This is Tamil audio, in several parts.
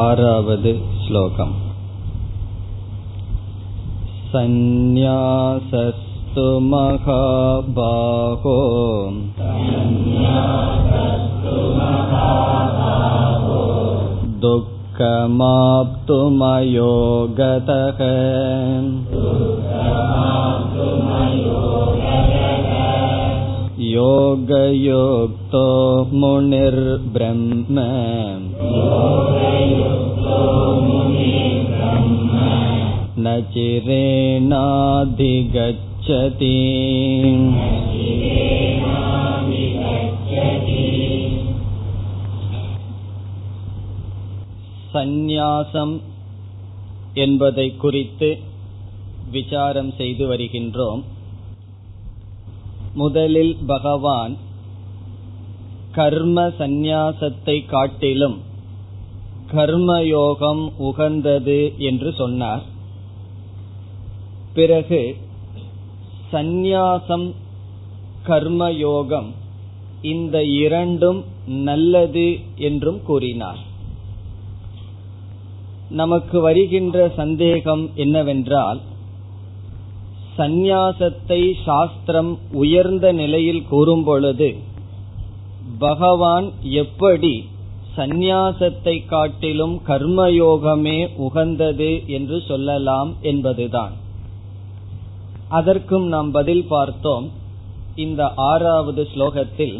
आरावद् श्लोकम् सन्न्यासस्तु महाबाहो दुःखमाप्तुमयो गतः योगयुक्तो मुनिर्ब्रह्म न चिरेणाधिगच्छति சந்நியாசம் என்பதை குறித்து விசாரம் செய்து வருகின்றோம் முதலில் பகவான் கர்ம சந்நியாசத்தை காட்டிலும் கர்மயோகம் உகந்தது என்று சொன்னார். பிறகு சந்நியாசம் கர்மயோகம் இந்த இரண்டும் நல்லது என்றும் கூறினார். நமக்கு வருகின்ற சந்தேகம் என்னவென்றால் சந்நியாசத்தை சாஸ்திரம் உயர்ந்த நிலையில் கூறும் பொழுது பகவான் எப்படி சந்நியாசத்தை காட்டிலும் கர்மயோகமே உகந்தது என்று சொல்லலாம் என்பதுதான். அதற்கும் நாம் பதில் பார்த்தோம். இந்த ஆறாவது ஸ்லோகத்தில்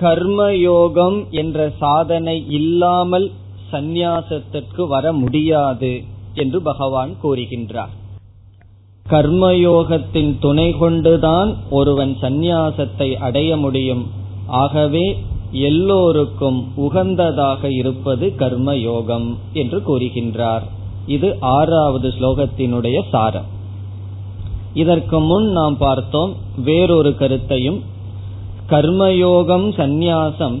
கர்மயோகம் என்ற சாதனை இல்லாமல் சந்நியாசத்திற்கு வர முடியாது என்று பகவான் கூறுகின்றார். கர்மயோகத்தின் துணை கொண்டுதான் ஒருவன் சந்நியாசத்தை அடைய முடியும். ஆகவே எல்லோருக்கும் உகந்ததாக இருப்பது கர்மயோகம் என்று கூறுகின்றார். இது ஆறாவது ஸ்லோகத்தினுடைய சாரம். இதற்கு முன் நாம் பார்த்தோம் வேறொரு கருத்தையும். கர்மயோகம் சந்நியாசம்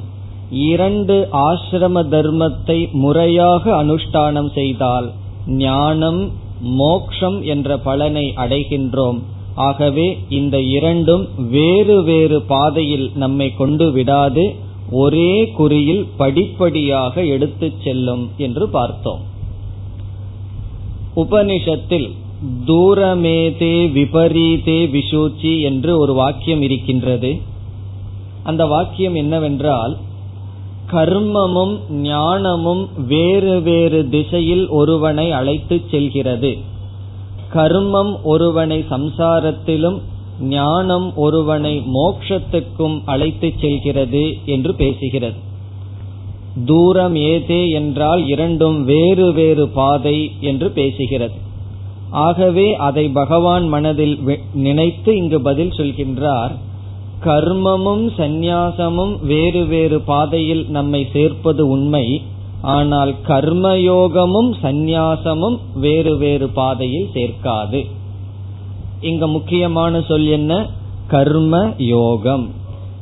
இரண்டு ஆசிரம தர்மத்தை முறையாக அனுஷ்டானம் செய்தால் ஞானம் மோக்ஷம் என்ற பலனை அடைகின்றோம். ஆகவே இந்த இரண்டும் வேறு வேறு பாதையில் நம்மை கொண்டு விடாது ஒரே குறியில் படிப்படியாக எடுத்துச் செல்லும் என்று பார்த்தோம். உபனிஷத்தில் தூரமேதே விபரீதே விஷூச்சி என்று ஒரு வாக்கியம் இருக்கின்றது. அந்த வாக்கியம் என்னவென்றால் கர்மமும் ஞானமும் வேறு வேறு திசையில் ஒருவனை அழைத்து செல்கிறது. கர்மம் ஒருவனை சம்சாரத்திலும் ஞானம் ஒருவனை மோக்ஷத்துக்கும் அழைத்து செல்கிறது என்று பேசுகிறது. தூரம் ஏதே என்றால் இரண்டும் வேறு வேறு பாதை என்று பேசுகிறது. ஆகவே அதை பகவான் மனதில் நினைத்து இங்கு பதில் சொல்கின்றார் கர்மமும் சந்நியாசமும் வேறு வேறு பாதையில் நம்மை சேர்ப்பது உண்மை. ஆனால் கர்மயோகமும் சந்நியாசமும் வேறு வேறு பாதையில் சேர்க்காது. இங்க முக்கியமான சொல் என்ன? கர்ம யோகம்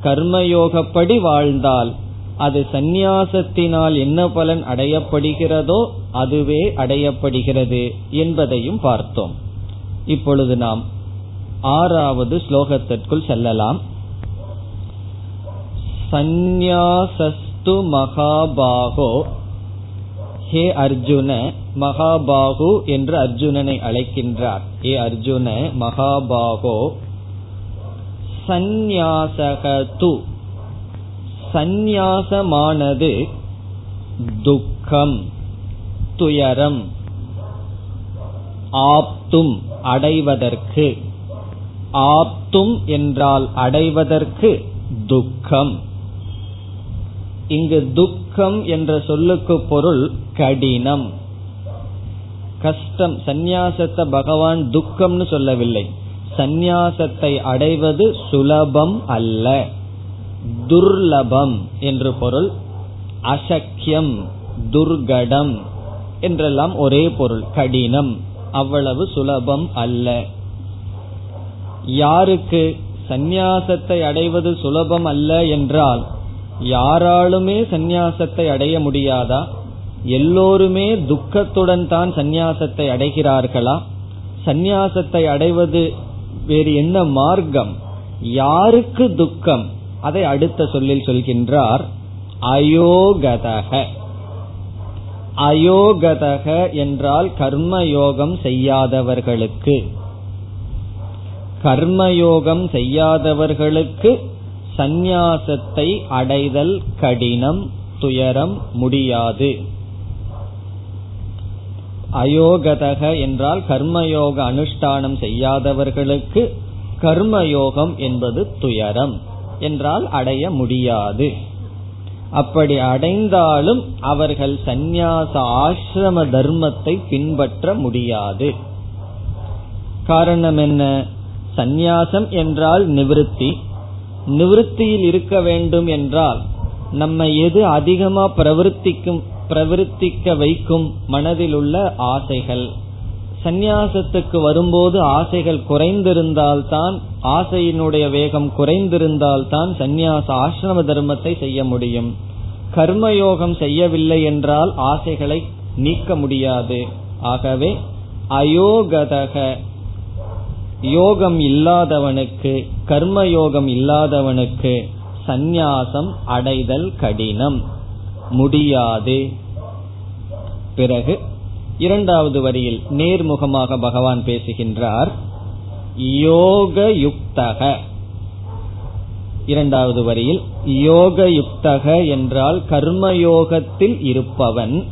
கர்மயோகப்படி வாழ்ந்தால் அது சந்நியாசத்தினால் என்ன பலன் அடையப்படுகிறதோ அதுவே அடையப்படுகிறது என்பதையும் பார்த்தோம். இப்பொழுது நாம் ஆறாவது ஸ்லோகத்திற்குள் செல்லலாம். சந்நியாசஸ்து மகாபாகோ. ஹே அர்ஜுன மகாபாகு என்று அர்ஜுனனை அழைக்கின்றார். ஏ அர்ஜுன மகாபாகோ. சந்நியாசகது. சந்நியாசமானது துக்கம் துயரம் ஆப்தும் அடைவதற்கு. ஆப்தும் என்றால் அடைவதற்கு துக்கம். இங்கு துக்கம் என்ற சொல்லுக்கு பொருள் கடினம். கஷ்டம் சந்நியாசத்தை பகவான் துக்கம்னு சொல்லவில்லை. சந்நியாசத்தை அடைவது சுலபம் அல்ல. துர்லபம் என்று பொருள் அசக்கியம் துர்கடம் என்றெல்லாம் ஒரே பொருள் கடினம் அவ்வளவு சுலபம் அல்ல. யாருக்கு சந்நியாசத்தை அடைவது சுலபம் அல்ல என்றால் யாராலுமே சந்நியாசத்தை அடைய முடியாதா? எல்லோருமே துக்கத்துடன் தான் சந்நியாசத்தை அடைகிறார்களா? சந்நியாசத்தை அடைவது வேறு என்ன மார்க்கம்? யாருக்கு துக்கம்? அதை அடுத்த சொல்லில் சொல்கின்றார் அயோகதக. அயோகதக என்றால் கர்மயோகம் செய்யாதவர்களுக்கு. கர்மயோகம் செய்யாதவர்களுக்கு சந்நியாசத்தை அடைதல் கடினம் துயரம் முடியாது. அயோகதக என்றால் கர்மயோக அனுஷ்டானம் செய்யாதவர்களுக்கு கர்மயோகம் என்பது துயரம் என்றால் அடைய முடியாது. அப்படி அடைந்தாலும் அவர்கள் சந்நியாச ஆசிரம தர்மத்தை பின்பற்ற முடியாது. காரணம் என்ன? சந்நியாசம் என்றால் நிவிருத்தி. நிவிருத்தியில் இருக்க வேண்டும் என்றால் நம்ம எது அதிகமா பிரவருத்திக்கும் பிரவருத்திக்க வைக்கும் மனதில் உள்ள ஆசைகள். சந்நியாசத்துக்கு வரும்போது ஆசைகள் குறைந்திருந்தால்தான் ஆசையினுடைய வேகம் குறைந்திருந்தால்தான் சந்நியாச ஆசிரம தர்மத்தை செய்ய முடியும். கர்மயோகம் செய்யவில்லை என்றால் ஆசைகளை நீக்க முடியாது. ஆகவே அயோகதக யோகம் இல்லாதவனுக்கு கர்ம யோகம் இல்லாதவனுக்கு சந்நியாசம் அடைதல் கடினம். முடியாது. பிறகு இரண்டாவது வரியில் நேர்முகமாக பகவான் பேசுகின்றார். யோக யுக்தக இரண்டாவது வரியில் யோக யுக்தக என்றால் கர்மயோகத்தில் இருப்பவன்.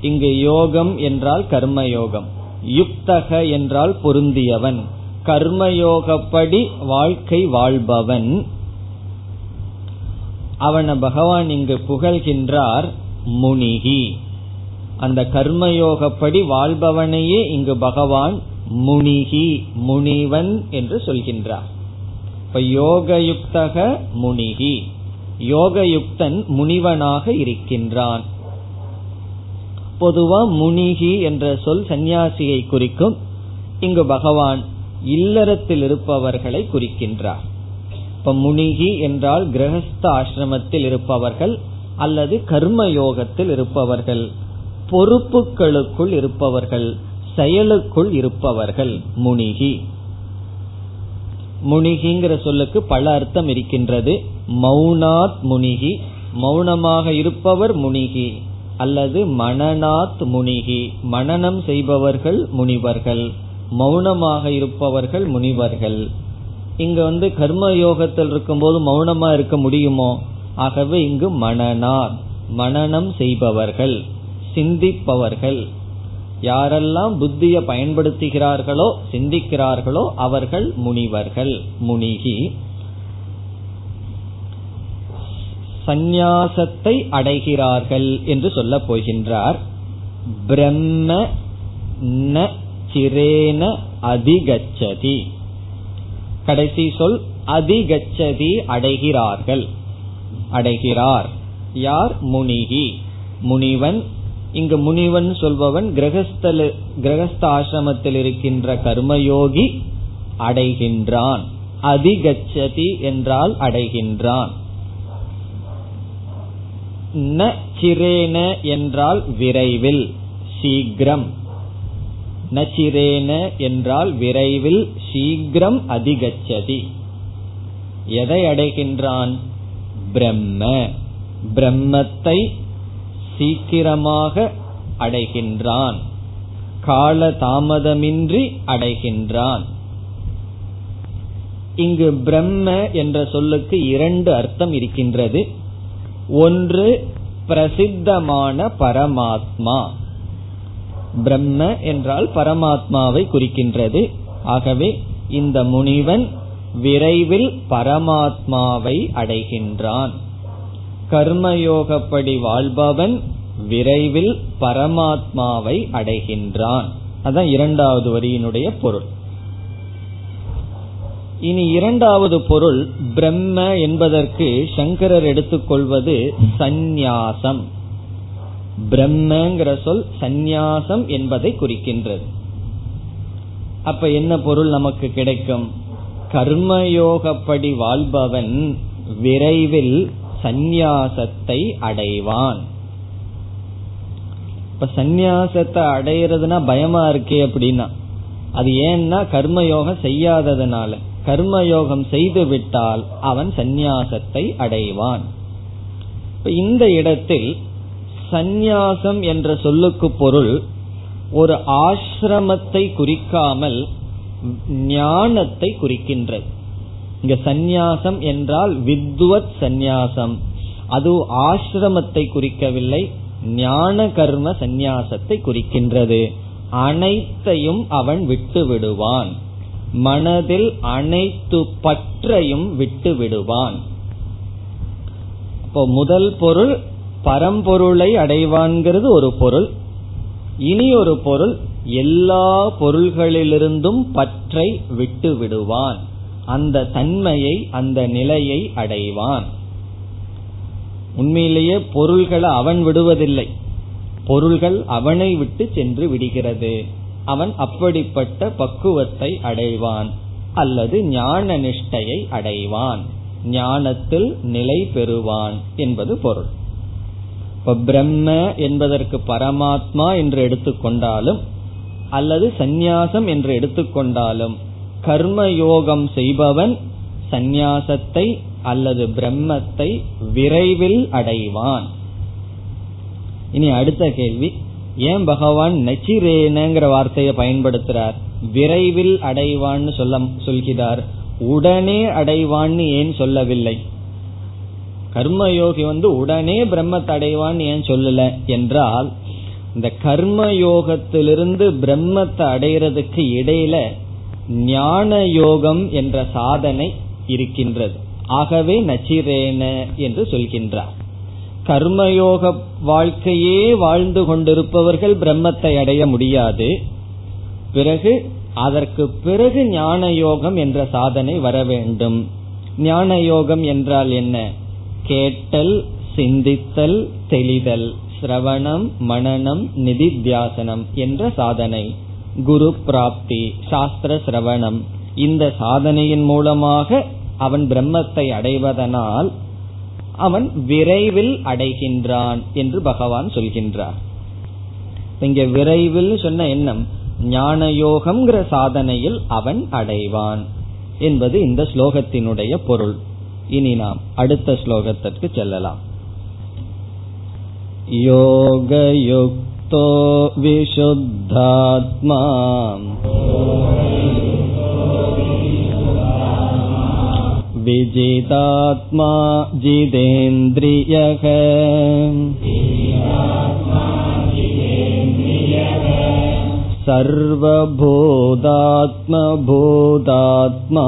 இங்கு யோகம் என்றால் கர்மயோகம். யுக்தக என்றால் பொருந்தியவன். கர்மயோகப்படி வாழ்க்கை வாழ்பவன். அவன பகவான் இங்கு புகழ்கின்றார் முனிகி. அந்த கர்மயோகப்படி வாழ்பவனையே இங்கு பகவான் முனிகி முனிவன் என்று சொல்கின்றார். இப்ப யோகயுக்தக முனிகி. யோகயுக்தன் முனிவனாக இருக்கின்றான். பொதுவா முனிகி என்ற சொல் சந்நியாசியை குறிக்கும். இங்கு பகவான் இல்லறத்தில் இருப்பவர்களை குறிக்கின்றார். இப்ப முனிகி என்றால் கிரகஸ்த ஆசிரமத்தில் இருப்பவர்கள் அல்லது கர்ம யோகத்தில் இருப்பவர்கள் பொறுப்புகளுக்குள் இருப்பவர்கள் செயலுக்குள் இருப்பவர்கள் முனிகி. முனிகிங்கிற சொல்லுக்கு பல அர்த்தம் இருக்கின்றது. மௌனாத் முனிகி மௌனமாக இருப்பவர் முனிகி. அல்லது மனநாத் முனிகி மனநம் செய்பவர்கள் முனிவர்கள் மௌனமாக இருப்பவர்கள் முனிவர்கள். இங்க வந்து கர்ம யோகத்தில் இருக்கும்போது மௌனமா இருக்க முடியுமோ? ஆகவே இங்கு மனநாத் மனநம் செய்பவர்கள் சிந்திப்பவர்கள். யாரெல்லாம் புத்தியை பயன்படுத்துகிறார்களோ சிந்திக்கிறார்களோ அவர்கள் முனிவர்கள் முனிகி. சந்நியாசத்தை அடைகிறார்கள் என்று சொல்ல போகின்றார். பிரம்ம ந சிரேன அதிகச்சதி. கடைசி சொல் அதிகச்சதி அடைகிறார்கள். அடைகிறார். யார்? முனிகி. முனிவன். இங்கு முனிவன் சொல்பவன் கிரகஸ்தல கிரகஸ்த ஆசிரமத்தில் இருக்கின்ற கர்மயோகி அடைகின்றான். அதிகச்சதி என்றால் அடைகின்றான். ந சிரேன என்றால் விரைவில் சீக்கிரம். நச்சிரேன என்றால் விரைவில் சீக்கிரம் அதிகச்சதி. எதை அடைகின்றான்? பிரம்ம. பிரம்மத்தை சீக்கிரமாக அடைகின்றான். கால தாமதமின்றி அடைகின்றான். இங்கு பிரம்ம என்ற சொல்லுக்கு இரண்டு அர்த்தம் இருக்கின்றது. ஒன்று பிரசித்தமான பரமாத்மா. பிரம்ம என்றால் பரமாத்மாவை குறிக்கின்றது. ஆகவே இந்த முனிவன் விரைவில் பரமாத்மாவை அடைகின்றான். கர்மயோகப்படி வாழ்பவன் விரைவில் பரமாத்மாவை அடைகின்றான். அதான் இரண்டாவது வரியினுடைய பொருள். இனி இரண்டாவது பொருள் பிரம்ம என்பதற்கு சங்கரர் எடுத்துக்கொள்வது சந்நியாசம். பிரம்மங்கிற சொல் சந்நியாசம் என்பதை குறிக்கின்றது. அப்ப என்ன பொருள் நமக்கு கிடைக்கும்? கர்மயோகப்படி வாழ்பவன் விரைவில் சந்நியாசத்தை அடைவான். இப்ப சந்நியாசத்தை அடையிறதுனா பயமா இருக்கே அப்படின்னா. அது ஏன்னா கர்மயோகம் செய்யாததுனால. கர்மயோகம் செய்துவிட்டால் அவன் சந்நியாசத்தை அடைவான். இந்த இடத்தில் சந்நியாசம் என்ற சொல்லுக்கு பொருள் ஒரு ஆசிரமத்தை குறிக்காமல் ஞானத்தை குறிக்கின்றது. இங்க சந்நியாசம் என்றால் வித்வத் சந்நியாசம். அது ஆசிரமத்தை குறிக்கவில்லை ஞான கர்ம சந்நியாசத்தை குறிக்கின்றது. அனைத்தையும் அவன் விட்டு விடுவான் மனதில் அனைத்து பற்றையும் விட்டு விடுவான் இப்போ முதல் பொருள் பரம்பொருளை அடைவான்கிறது ஒரு பொருள். இனி ஒரு பொருள் எல்லா பொருள்களிலிருந்தும் பற்றை விட்டு விடுவான் அந்த தன்மையை அந்த நிலையை அடைவான். உண்மையிலேயே பொருள்களை அவன் விடுவதில்லை. பொருள்கள் அவனை விட்டு சென்று விடுகிறது. அவன் அப்படிப்பட்ட பக்குவத்தை அடைவான் அல்லது ஞான நிஷ்டையை அடைவான். ஞானத்தில் நிலை பெறுவான் என்பது பொருள். இப்ப பிரம்ம என்பதற்கு பரமாத்மா என்று எடுத்துக்கொண்டாலும் அல்லது சந்நியாசம் என்று எடுத்துக்கொண்டாலும் கர்ம யோகம் செய்பவன் சந்நியாசத்தை அல்லது பிரம்மத்தை விரைவில் அடைவான். இனி அடுத்த கேள்வி. ஏன் பகவான் நச்சிரேனங்கிற வார்த்தையை பயன்படுத்துறார்? விரைவில் அடைவான்னு சொல்ல சொல்கிறார். உடனே அடைவான்னு ஏன் சொல்லவில்லை? கர்மயோகி வந்து உடனே பிரம்மத்தை அடைவான்னு ஏன் சொல்லல? என்றால் இந்த கர்ம யோகத்திலிருந்து பிரம்மத்தை அடைகிறதுக்கு இடையில ஞான யோகம் என்ற சாதனை இருக்கின்றது. ஆகவே நச்சிரேன என்று சொல்கின்றார். கர்மயோக வாழ்க்கையே வாழ்ந்து கொண்டிருப்பவர்கள் பிரம்மத்தை அடைய முடியாது. பிறகு அதற்கு பிறகு ஞான யோகம் என்ற சாதனை வர வேண்டும். ஞான யோகம் என்றால் என்ன? கேட்டல் சிந்தித்தல் தெளிதல் சிரவணம் மனநம் நிதித்தியாசனம் என்ற சாதனை. குரு பிராப்தி சாஸ்திர சிரவணம். இந்த சாதனையின் மூலமாக அவன் பிரம்மத்தை அடைவதனால் அவன் விரைவில் அடைகின்றான் என்று பகவான் சொல்கின்றார். இங்க விரைவில் சொன்ன எண்ணம் ஞான யோகம்ங்கிற சாதனையில் அவன் அடைவான் என்பது இந்த ஸ்லோகத்தினுடைய பொருள். இனி நாம் அடுத்த ஸ்லோகத்திற்கு செல்லலாம். யோகயுக்தோ விஷுத்தாத்மா विजितात्मा जितेन्द्रियः सर्वभूतात्मभूतात्मा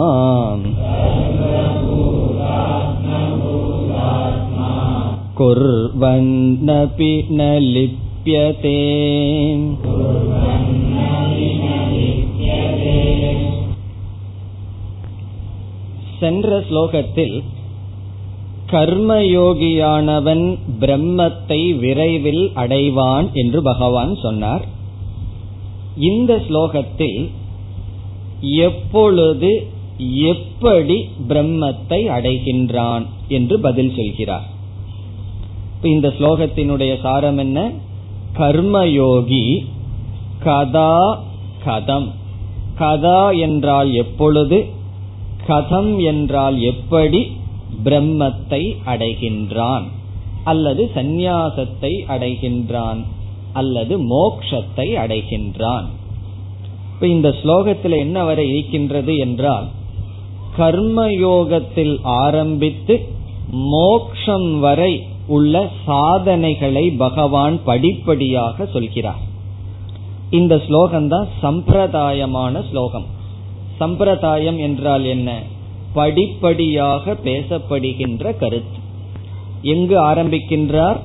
कुर्वन्नपि न लिप्यते சென்ற ஸ்லோகத்தில் கர்மயோகியானவன் பிரம்மத்தை விரைவில் அடைவான் என்று பகவான் சொன்னார். இந்த ஸ்லோகத்தில் எப்பொழுது எப்படி பிரம்மத்தை அடைகின்றான் என்று பதில் சொல்கிறார். இந்த ஸ்லோகத்தினுடைய சாரம் என்ன? கர்மயோகி கதா கதம். கதா என்றால் எப்பொழுது? கதம் என்றால் எப்படி பிரம்மத்தை அடைகின்றான்? அல்லது சந்நியாசத்தை அடைகின்றான்? அல்லது மோக்ஷத்தை அடைகின்றான்? இப்ப இந்த ஸ்லோகத்தில் என்ன வர இருக்கின்றது என்றால் கர்மயோகத்தில் ஆரம்பித்து மோக்ஷம் வரை உள்ள சாதனைகளை பகவான் படிப்படியாக சொல்கிறார். இந்த ஸ்லோகம்தான் சம்பிரதாயமான ஸ்லோகம். சம்பிரதாயம் என்றால் என்ன? படிப்படியாக பேசப்படுகின்ற கருத்து. எங்கு ஆரம்பிக்கின்றார்?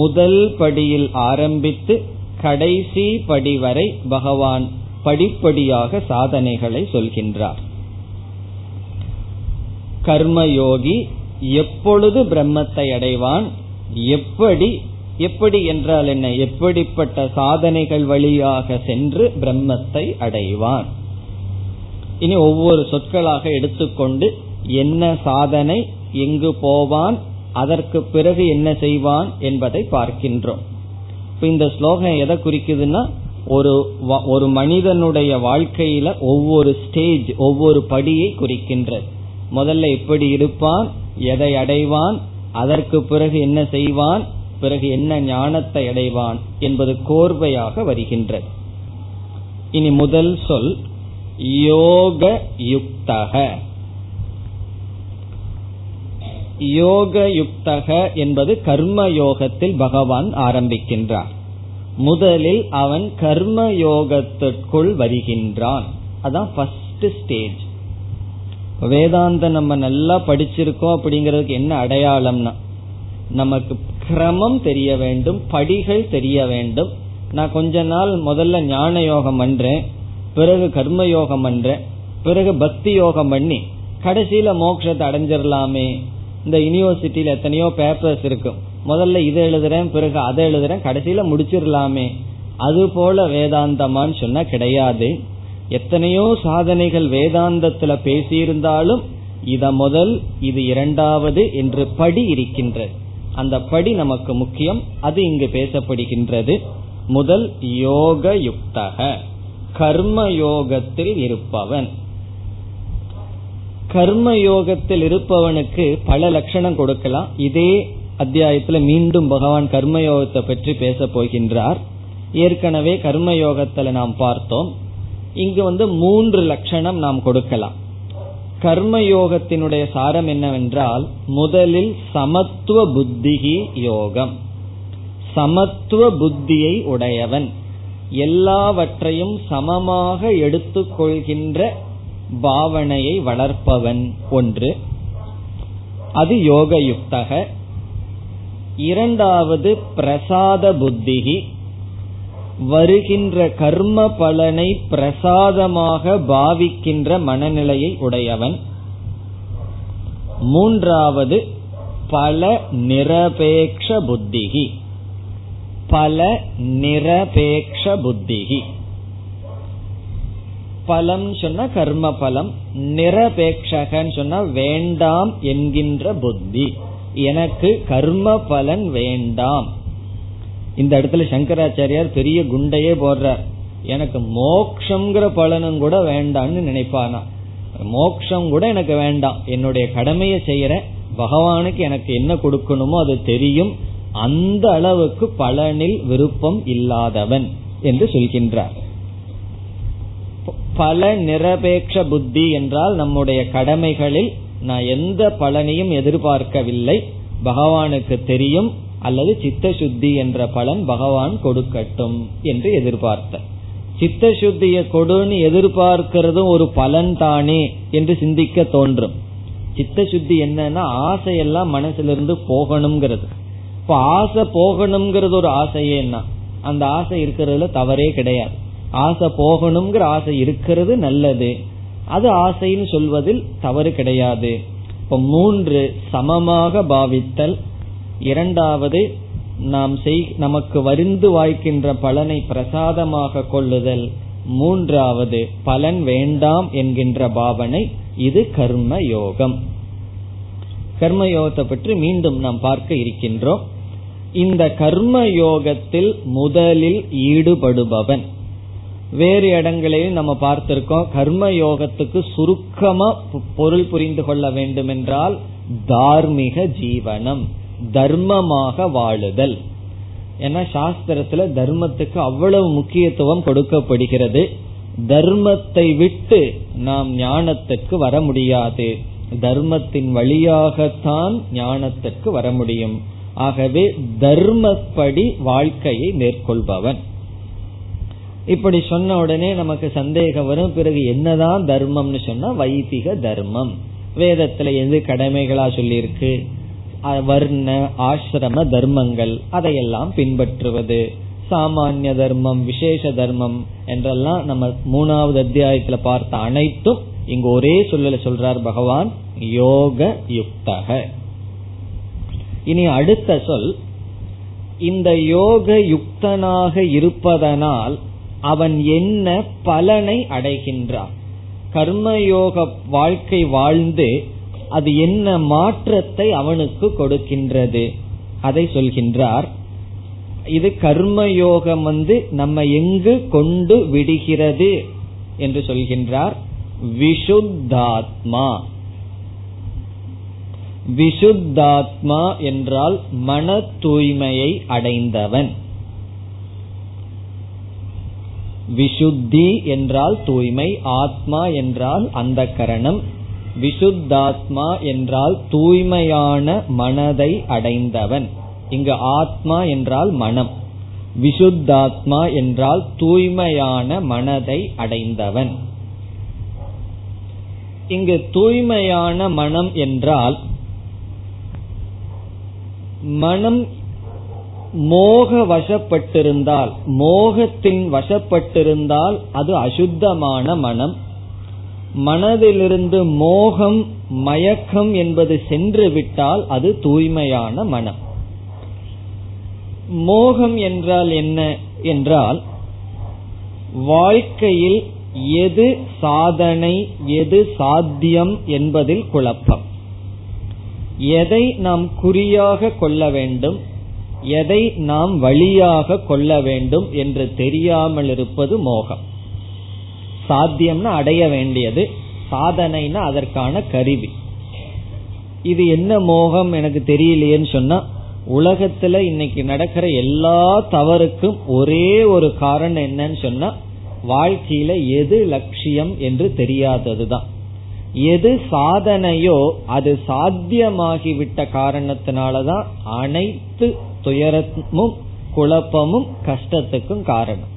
முதல் படியில் ஆரம்பித்து கடைசி படி வரை பகவான் படிப்படியாக சாதனைகளை சொல்கின்றார். கர்மயோகி எப்பொழுது பிரம்மத்தை அடைவான்? எப்படி எப்படி என்றால் என்ன? எப்படிப்பட்ட சாதனைகள் வழியாக சென்று பிரம்மத்தை அடைவான்? இனி ஒவ்வொரு சொற்களாக எடுத்துக்கொண்டு என்ன சாதனை எங்கு போவான் அதற்கு பிறகு என்ன செய்வான் என்பதை பார்க்கின்றோம். இப்ப இந்த ஸ்லோகம் எதை குறிக்குதுன்னா ஒரு ஒரு மனிதனுடைய வாழ்க்கையில ஒவ்வொரு ஸ்டேஜ் ஒவ்வொரு படியை குறிக்கின்றது. முதல்ல எப்படி இருப்பான் எதை அடைவான் அதற்கு பிறகு என்ன செய்வான் பிறகு என்ன ஞானத்தை அடைவான் என்பது கோர்வையாக வருகின்றது. இனி முதல் சொல் யோக யுக்தக யோக யுக்தக என்பது கர்ம யோகத்தில் பகவான் ஆரம்பிக்கின்றார். முதலில் அவன் கர்ம யோகத்திற்குள் வருகின்றான். அதான் ஃபர்ஸ்ட் ஸ்டேஜ் வேதாந்த நம்ம நல்லா படிச்சிருக்கோம் அப்படிங்கிறதுக்கு என்ன அடையாளம்னா நமக்கு கிரமம் தெரிய வேண்டும் படிகள் தெரிய வேண்டும். நான் கொஞ்ச நாள் முதல்ல ஞான யோகம் பண்றேன். பிறகு கர்ம யோகம் பண்றேன் பிறகு பக்தி யோகம் பண்ணி கடைசியில மோட்சத்தை அடைஞ்சிடலாமே இந்த யூனிவர்சிட்டியில எத்தனையோ பேப்பர்ஸ் இருக்கும் முதல்ல இதை எழுதுறேன் பிறகு அதை எழுதுறேன் கடைசியில முடிச்சிடலாமே அது போல வேதாந்தமான்னு சொன்னா கிடையாது. எத்தனையோ சாதனைகள் வேதாந்தத்துல பேசியிருந்தாலும் இத முதல் இது இரண்டாவது என்று படி இருக்கின்றது. அந்த படி நமக்கு முக்கியம். அது இங்கு பேசப்படுகின்றது. முதல் யோக யுக்தக கர்ம யோகத்தில் இருப்பவன். கர்ம யோகத்தில் இருப்பவனுக்கு பல லட்சணம் கொடுக்கலாம். இதே அத்தியாயத்துல மீண்டும் பகவான் கர்மயோகத்தை பற்றி பேச போகின்றார். ஏற்கனவே கர்மயோகத்துல நாம் பார்த்தோம். இங்கு வந்து மூன்று லட்சணம் நாம் கொடுக்கலாம். கர்மயோகத்தினுடைய சாரம் என்னவென்றால் முதலில் சமத்துவ புத்திகி யோகம். சமத்துவ புத்தியை உடையவன். எல்லாவற்றையும் சமமாக எடுத்துக்கொள்கின்ற பாவனையை வளர்ப்பவன் ஒன்று. அது யோக யுக்தக இரண்டாவது பிரசாத புத்திகி. வருகின்ற கர்ம பலனை பிரசாதமாக பாவிக்கின்ற மனநிலையை உடையவன். மூன்றாவது பல நிரபேக்ஷ புத்திகி. பல நிரபேக்ஷ புத்திகி பலம் சொன்னா கர்ம பலம் நிரபேக்ஷகன்னு சொன்னா வேண்டாம் என்கின்ற புத்தி. எனக்கு கர்ம பலன் வேண்டாம். இந்த இடத்துல சங்கராச்சாரியார் பெரிய குண்டையே போடுறார். எனக்கு மோக்ஷங்கிற பலனும் கூட வேண்டாம்னு நினைப்பானா? மோக்ஷம் கூட எனக்கு வேண்டாம். என்னுடைய கடமையை செய்யற பகவானுக்கு எனக்கு என்ன கொடுக்கணுமோ அது தெரியும். அந்த அளவுக்கு பலனில் விருப்பம் இல்லாதவன் என்று சொல்கின்றார். பல நிரபேட்ச புத்தி என்றால் நம்முடைய கடமைகளில் நான் எந்த பலனையும் எதிர்பார்க்கவில்லை. பகவானுக்கு தெரியும். அல்லது சித்த சுத்தி என்ற பலன் பகவான் கொடுக்கட்டும் என்று எதிர்பார்த்த சித்த சுத்திய கொடுன்னு எதிர்பார்க்கிறதும் ஒரு பலன் தானே என்று சிந்திக்க தோன்றும். சித்த சுத்தி என்னன்னா ஆசையெல்லாம் மனசிலிருந்து போகணுங்கிறது. இப்ப ஆசை போகணுங்கிறது ஒரு ஆசையேன்னா அந்த ஆசை இருக்கிறதுல தவறே கிடையாது. ஆசை போகணுங்கிற ஆசை இருக்கிறது நல்லது. அது ஆசைன்னு சொல்வதில் தவறு கிடையாது. இப்ப மூன்று சமமாக பாவித்தல். இரண்டாவது நாம் செய் நமக்கு வருந்து வாய்க்கின்ற பலனை பிரசாதமாக கொள்ளுதல். மூன்றாவது பலன் வேண்டாம் என்கின்ற பாவனை இது கர்ம யோகம் கர்ம யோகத்தை பற்றி மீண்டும் நாம் பார்க்க இருக்கின்றோம். இந்த கர்ம யோகத்தில் முதலில் ஈடுபடுபவன். வேறு இடங்களிலும் நம்ம பார்த்திருக்கோம் கர்ம யோகத்துக்கு சுருக்கமா பொருள் புரிந்து கொள்ள வேண்டும் என்றால் தார்மீக ஜீவனம் தர்மமாக வாழுதல். ஏன்னா சாஸ்திரத்துல தர்மத்துக்கு அவ்வளவு முக்கியத்துவம் கொடுக்கப்படுகிறது. தர்மத்தை விட்டு நாம் ஞானத்துக்கு வர முடியாது. தர்மத்தின் வழியாகத்தான் ஞானத்திற்கு வர முடியும். ஆகவே தர்மப்படி வாழ்க்கையை மேற்கொள்பவன். இப்படி சொன்ன உடனே நமக்கு சந்தேகம் வரும். பிறகு என்னதான் தர்மம்னு சொன்னா வைதிக தர்மம். வேதத்துல எது கடமைகளா சொல்லியிருக்கு? வர்ண ஆசிரம தர்மங்கள் அதையெல்லாம் பின்பற்றுவது. சாமானிய தர்மம் விசேஷ தர்மம் என்றெல்லாம் நம்ம மூணாவது அத்தியாயத்துல பார்த்த அனைத்தும் இங்கு ஒரே சொல்லல சொல்றார் பகவான் யோக யுக்தக இனி அடுத்த சொல் இந்த யோக யுக்தனாக இருப்பதனால் அவன் என்ன பலனை அடைகின்றான்? கர்மயோக வாழ்க்கை வாழ்ந்து அது என்ன மாற்றத்தை அவனுக்கு கொடுக்கின்றது? அதை சொல்கின்றார். இது கர்மயோகம் வந்து நம்ம எங்கு கொண்டு விடுகிறது என்று சொல்கின்றார். விஷுத்தாத்மா விஷுத்தாத்மா என்றால் மன தூய்மையை அடைந்தவன். விஷுத்தி என்றால் தூய்மை ஆத்மா என்றால் அந்த கரணம் விஷுத்தாத்மா என்றால் தூய்மையான மனதை அடைந்தவன். இங்கு ஆத்மா என்றால் மனம். விஷுத்தாத்மா என்றால் தூய்மையான மனதை அடைந்தவன். இங்கு தூய்மையான மனம் என்றால் மனம் மோக வசப்பட்டிருந்தால் மோகத்தின் வசப்பட்டிருந்தால் அது அசுத்தமான மனம். மனதிலிருந்து மோகம் மயக்கம் என்பது சென்று விட்டால் அது தூய்மையான மனம். மோகம் என்றால் என்ன? என்றால் வாழ்க்கையில் எது சாதனை எது சாத்தியம் என்பதில் குழப்பம். எதை நாம் குறியாக கொள்ள வேண்டும் எதை நாம் வழியாக கொள்ள வேண்டும் என்று தெரியாமல் இருப்பது மோகம். சாத்தியம்னா அடைய வேண்டியது சாதனைனா அதற்கான கருவி. இது என்ன மோகம் எனக்கு தெரியலையேன்னு சொன்னா உலகத்துல இன்னைக்கு நடக்கிற எல்லா தவறுக்கும் ஒரே ஒரு காரணம் என்னன்னு சொன்னா வாழ்க்கையில எது லட்சியம் என்று தெரியாததுதான். எது சாதனையோ அது சாத்தியமாகிவிட்ட காரணத்தினாலதான் அனைத்து துயரமும் குழப்பமும் கஷ்டத்துக்கும் காரணம்.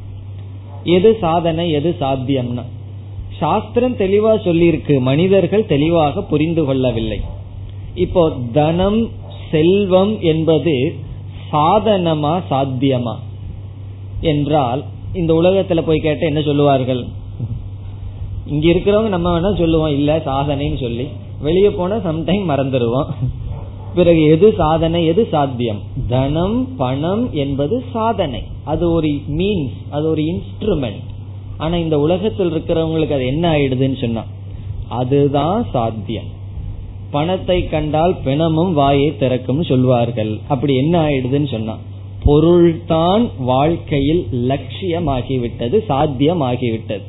எது சாதனை எது சாத்தியம்னா? சாஸ்திரம் தெளிவா சொல்லியிருக்கு மனிதர்கள் தெளிவாக புரிந்து கொள்ளவில்லை. இப்போ தனம் செல்வம் என்பது சாதனமா சாத்தியமா? என்றால் இந்த உலகத்துல போய் கேட்ட என்ன சொல்லுவார்கள்? இங்க இருக்கிறவங்க நம்ம வேணா சொல்லுவோம் இல்ல சாதனைன்னு சொல்லி. வெளியே போனா சம்டைம் மறந்துடுவோம் பிறகு எது சாதனை எது சாத்தியம்? தனம் பணம் என்பது சாதனை. அது ஒரு மீன்ஸ் அது ஒரு இன்ஸ்ட்ருமெண்ட் ஆனா இந்த உலகத்தில் இருக்கிறவங்களுக்கு அது என்ன ஆயிடுதுன்னு சொன்னா அதுதான் சாத்தியம். பணத்தை கண்டால் பிணமும் வாயை திறக்கும் சொல்வார்கள். அப்படி என்ன ஆயிடுதுன்னு சொன்னா பொருள்தான் வாழ்க்கையில் லட்சியமாகிவிட்டது சாத்தியமாகிவிட்டது.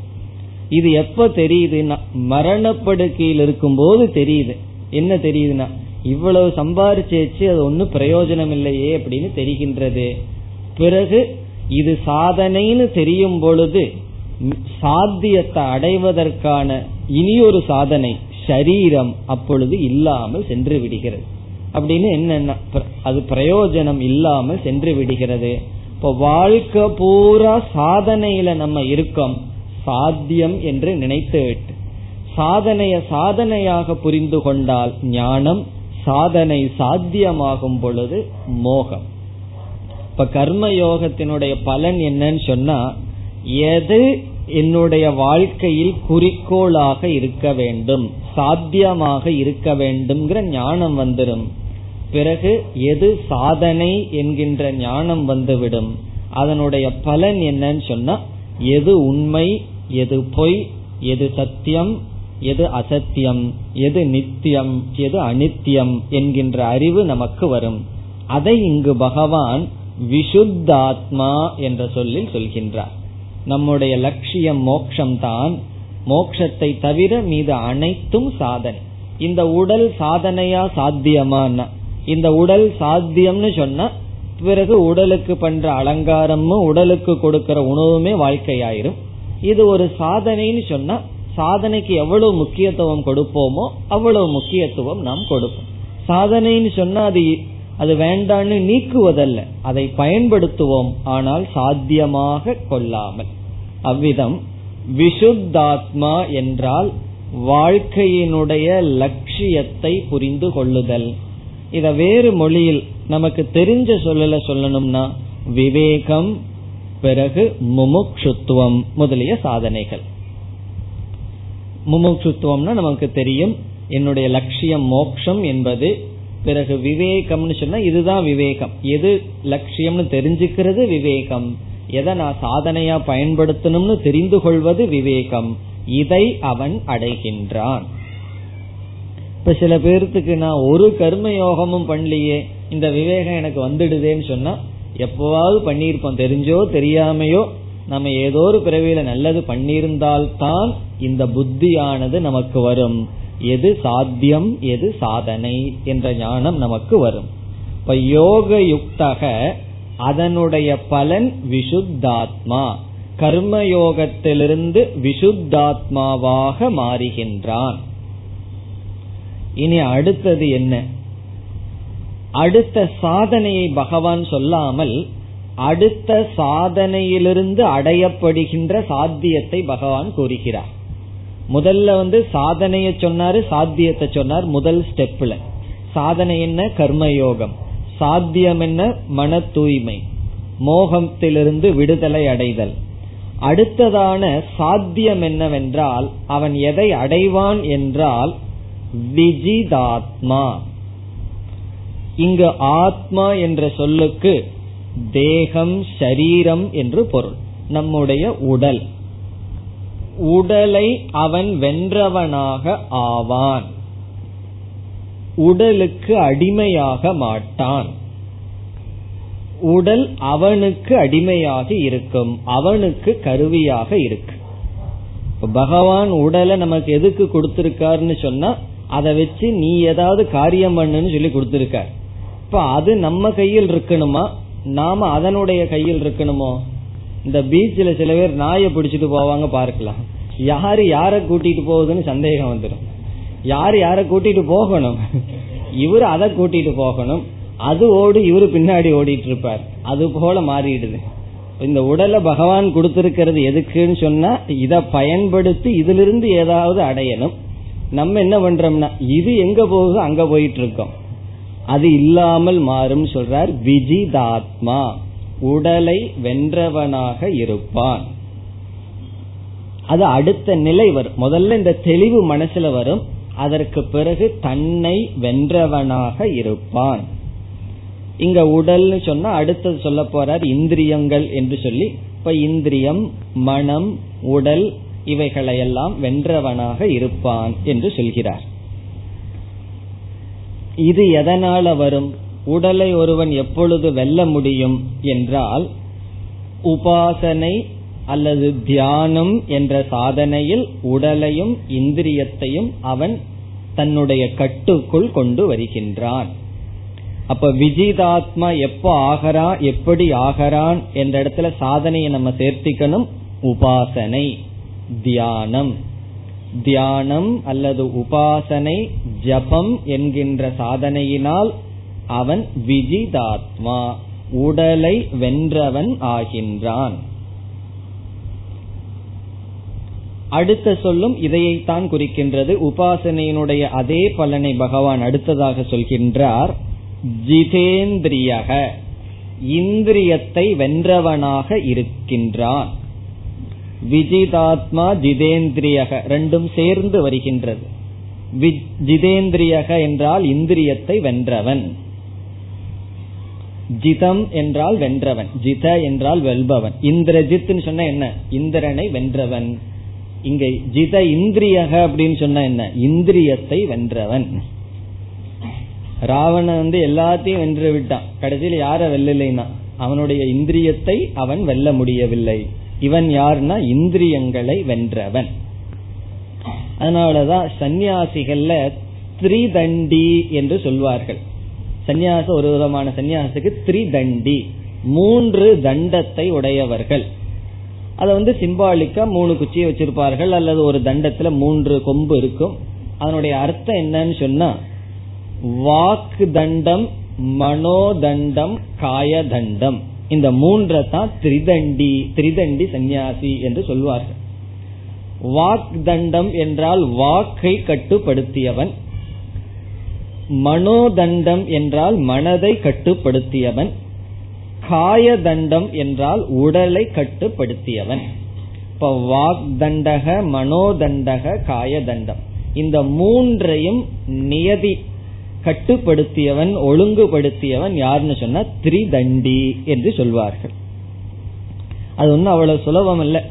இது எப்ப தெரியுதுன்னா மரணப்படுக்கையில் இருக்கும் போது தெரியுது. என்ன தெரியுதுன்னா இவ்வளவு சம்பாரிச்சு அது ஒன்னும் பிரயோஜனம் இல்லையே அப்படின்னு தெரிகின்றது. பிறகு இது சாதனைன்னு தெரியும் பொழுது சாத்தியத்தை அடைவதற்கான இனி ஒரு சாதனை ஷரீரம் அப்பொழுது இல்லாமல் சென்று விடுகிறது. அப்படின்னு என்னன்னா அது பிரயோஜனம் இல்லாமல் சென்று விடுகிறது. இப்போ வாழ்க்கை பூரா சாதனையில நம்ம இருக்கோம். சாத்தியம் என்று நினைத்து விட்டு சாதனைய சாதனையாக புரிந்து கொண்டால் ஞானம் சாதனை சாத்தியமாகும் பொழுது மோகம். இப்ப கர்ம யோகத்தினுடைய பலன் என்னன்னு சொன்னா எது என்னுடைய வாழ்க்கையில் குறிக்கோளாக இருக்க வேண்டும் சாத்தியமாக இருக்க வேண்டும்ங்கிற ஞானம் வந்துடும் பிறகு எது சாதனை என்கின்ற ஞானம் வந்துவிடும் அதனுடைய பலன் என்னன்னு சொன்னா எது உண்மை எது பொய் எது சத்தியம் எது அசத்தியம் எது நித்தியம் எது அனித்தியம் என்கின்ற அறிவு நமக்கு வரும். அதை இங்கு பகவான் விஷுத்தாத்மா என்ற சொல்லில் சொல்கின்றார். நம்முடைய லட்சியம் மோக்ஷம்தான். மோக்ஷத்தை தவிர மீது அனைத்தும் சாதனை. இந்த உடல் சாதனையா சாத்தியமான இந்த உடல் சாத்தியம்னு சொன்னா பிறகு உடலுக்கு பண்ற அலங்காரமும் உடலுக்கு கொடுக்கிற உணவுமே வாழ்க்கையாயிரும். இது ஒரு சாதனைன்னு சொன்னா சாதனைக்கு எவ்வளவு முக்கியத்துவம் கொடுப்போமோ அவ்வளவு முக்கியத்துவம் நாம் கொடுப்போம். சாதனைன்னு சொன்னா அது அது வேண்டான்னு நீக்குவதல்ல அதை பயன்படுத்துவோம் ஆனால் சாத்தியமாக கொள்ளாமல். அவ்விதம் விஷுத்தாத்மா என்றால் வாழ்க்கையினுடைய லட்சியத்தை புரிந்து கொள்ளுதல். இத வேறு மொழியில் நமக்கு தெரிஞ்ச சொல்லல சொல்லணும்னா விவேகம் பிறகு முமுக்ஷுத்துவம் முதலிய சாதனைகள். முமுக்ஷுத்துவம்னா நமக்கு தெரியும் என்னுடைய லட்சியம் மோக்ஷம் என்பது பிறகு விவேகம்னு சொன்னா இதுதான் விவேகம். எது லட்சியம்னு தெரிஞ்சுக்கிறது விவேகம். எதை நான் சாதனையா பயன்படுத்தணும்னு தெரிந்து கொள்வது விவேகம். இதை அவன் அடைகின்றான். இப்ப சில பேர்த்துக்கு நான் ஒரு கர்ம யோகமும் பண்ணலையே இந்த விவேகம் எனக்கு வந்துடுதேன்னு சொன்னா எப்பவாவது பண்ணியிருப்போம். தெரிஞ்சோ தெரியாமையோ நம்ம ஏதோ ஒரு பிறவியில நல்லது பண்ணியிருந்தால்தான் இந்த புத்தியானது நமக்கு வரும். எது சாத்தியம் எது சாதனை என்ற ஞானம் நமக்கு வரும். இப்ப யோக யுக்தக அதனுடைய பலன் விஷுத்தாத்மா கர்மயோகத்திலிருந்து விஷுத்தாத்மாவாக மாறுகின்றான். இனி அடுத்தது என்ன? அடுத்த சாதனையை பகவான் சொல்லாமல் அடுத்த சாதனையிலிருந்து அடையப்படுகின்ற சாத்தியத்தை பகவான் கூறுகிறார். முதல்ல வந்து சாதனைய சொன்னாரு சாத்தியத்தை சொன்னார் முதல் ஸ்டெப்ல சாதனை என்ன? கர்மயோகம். சாத்தியம் என்ன? மன தூய்மை மோகத்திலிருந்து விடுதலை அடைதல். அடுத்ததான சாத்தியம் என்னவென்றால் அவன் எதை அடைவான் என்றால் விஜிதாத்மா. இங்கு ஆத்மா என்ற சொல்லுக்கு தேகம் ஷரீரம் என்று பொருள். நம்முடைய உடல். உடலை அவன் வென்றவனாக ஆவான். உடலுக்கு அடிமையாக மாட்டான். உடல் அவனுக்கு அடிமையாக இருக்கும். அவனுக்கு கருவியாக இருக்கு. பகவான் உடலை நமக்கு எதுக்கு கொடுத்திருக்காருன்னு சொன்னா அதை வச்சு நீ ஏதாவது காரியம் பண்ணுன்னு சொல்லி கொடுத்திருக்கார். இப்ப அது நம்ம கையில் இருக்கணுமா? நாம அதனுடைய கையில் இருக்கணுமோ? இந்த பீச்சில் சில பேர் நாயை பிடிச்சிட்டு போவாங்க பார்க்கலாம். யாரு யார கூட்டிட்டு போகுதுன்னு சந்தேகம் வந்துடும் யாரு யார கூட்டிட்டு போகணும்? இவரு அதை கூட்டிட்டு போகணும். அது ஓடு இவரு பின்னாடி ஓடிட்டு இருப்பார். அது போல மாறிடுது. இந்த உடலை பகவான் கொடுத்திருக்கிறது எதுக்குன்னு சொன்னா இதை பயன்படுத்தி இதிலிருந்து ஏதாவது அடையணும். நம்ம என்ன பண்றோம்னா இது எங்க போகுது அங்க போயிட்டு இருக்கோம். அது இல்லாமல் மாறும் சொல்றார். விஜிதாத்மா. உடலை வென்றவனாக இருப்பான். அது அடுத்த நிலை வரும். முதல்ல இந்த தெளிவு மனசுல வரும். அதற்கு பிறகு தன்னை வென்றவனாக இருப்பான். இங்க உடல்னு சொன்னா அடுத்தது சொல்ல போறார் இந்திரியங்கள் என்று சொல்லி. இப்ப இந்திரியம் மனம் உடல் இவைகளையெல்லாம் வென்றவனாக இருப்பான் என்று சொல்கிறார். இது எதனால வரும்? உடலை ஒருவன் எப்பொழுது வெல்ல முடியும் என்றால் உபாசனை அல்லது தியானம் என்ற சாதனையில் உடலையும் இந்திரியத்தையும் அவன் தன்னுடைய கட்டுக்குள் கொண்டு வருகின்றான். அப்ப விஜிதாத்மா எப்ப ஆகறா எப்படி ஆகறான் என்ற இடத்துல சாதனையை நம்ம சேர்த்திக்கணும். உபாசனை தியானம். தியானம் அல்லது உபாசனை ஜபம் என்கின்ற சாதனையினால் அவன் விஜிதாத்மா உடலை வென்றவன் ஆகின்றான். அடுத்த சொல்லும் இதையைத்தான் குறிக்கின்றது. உபாசனையினுடைய அதே பலனை பகவான் அடுத்ததாக சொல்கின்றார். ஜிதேந்திரியக இந்திரியத்தை வென்றவனாக இருக்கின்றான். விஜிதாத்மா ஜிதேந்திரியக ரெண்டும் சேர்ந்து வருகின்றது. ஜிதேந்திரியக என்றால் இந்திரியத்தை வென்றவன். ஜிதம் என்றால் வென்றவன். ஜித என்றால் வெல்பவன். இந்திரஜித் சொன்ன என்ன? இந்திரனை வென்றவன். இங்க ஜித இந்திரியக அப்படின்னு சொன்ன என்ன? இந்திரியத்தை வென்றவன். ராவணன் வந்து எல்லாத்தையும் வென்று விட்டான். கடைசியில் யார வெல்லலைன்னா? அவனுடைய இந்திரியத்தை அவன் வெல்ல முடியவில்லை. இவன் யாருன்னா இந்திரியங்களை வென்றவன். அதனாலதான் சந்நியாசிகள்ல த்ரிதண்டி என்று சொல்வார்கள். சந்நியாச ஒரு விதமான சந்நியாசத்துக்கு த்ரிதண்டி மூன்று தண்டத்தை உடையவர்கள். அதை வந்து சிம்பாலிக்கா மூணு குச்சியை வச்சிருப்பார்கள் அல்லது ஒரு தண்டத்துல மூன்று கொம்பு இருக்கும். அதனுடைய அர்த்தம் என்னன்னு சொன்னா வாக்கு தண்டம் மனோதண்டம் காயதண்டம் இந்த மூன்றை தான் திரிதண்டி திரிதண்டி சந்நியாசி என்று சொல்வார்கள். வாக் தண்டம் என்றால் வாக்கை கட்டுப்படுத்தியவன். மனோதண்டம் என்றால் மனதை கட்டுப்படுத்தியவன். காய தண்டம் என்றால் உடலை கட்டுப்படுத்தியவன். இப்ப வாக் தண்டக மனோதண்டக காய தண்டம் இந்த மூன்றையும் நியதி கட்டுப்படுத்தியவன் ஒழுங்குபடுத்தியவன் யாருன்னு சொன்னா திரிதண்டி என்று சொல்வார்கள். அது ஒன்றும் அவ்வளவு சுலபம் இல்ல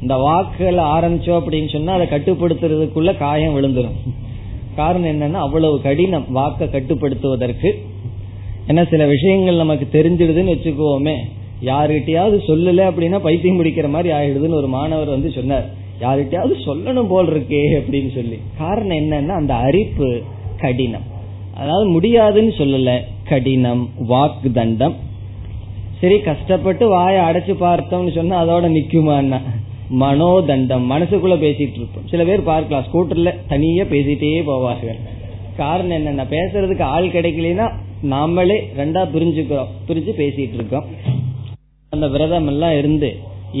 இந்த வாக்குகள் ஆரம்பிச்சோம் அப்படின்னு சொன்னா அதை கட்டுப்படுத்துறதுக்குள்ள காயம் விழுந்துடும் காரணம் என்னன்னா அவ்வளவு கடினம் வாக்க கட்டுப்படுத்துவதற்கு. ஏன்னா சில விஷயங்கள் நமக்கு தெரிஞ்சிடுதுன்னு வச்சுக்கோமே யாருகிட்டயாவது சொல்லல அப்படின்னா பைத்தியம் பிடிக்கிற மாதிரி ஆயிடுதுன்னு ஒரு மாணவர் வந்து சொன்னார். யாருகிட்டயாவது சொல்லணும் போல் இருக்கே அப்படின்னு சொல்லி. காரணம் என்னன்னா அந்த அரிப்பு கடினம். அதாவது முடியாதுன்னு சொல்லல. கடினம் வாக்கு தண்டம் சரி கஷ்டப்பட்டு வாயை அடைச்சு பார்த்தோம்னு சொன்னா அதோட நிக்குமான்னா மனோதண்டம். மனசுக்குள்ள பேசிட்டு இருப்போம். சில பேர் பார்க்கலாம். ஸ்கூட்டர்ல தனியா பேசிட்டே போவார்கள். காரணம் என்னன்னா பேசுறதுக்கு ஆள் கிடைக்கலனா நாமளே ரெண்டா பிரிஞ்சுக்கிறோம். பிரிஞ்சு பேசிட்டு இருக்கோம். அந்த விரதம் எல்லாம் இருந்து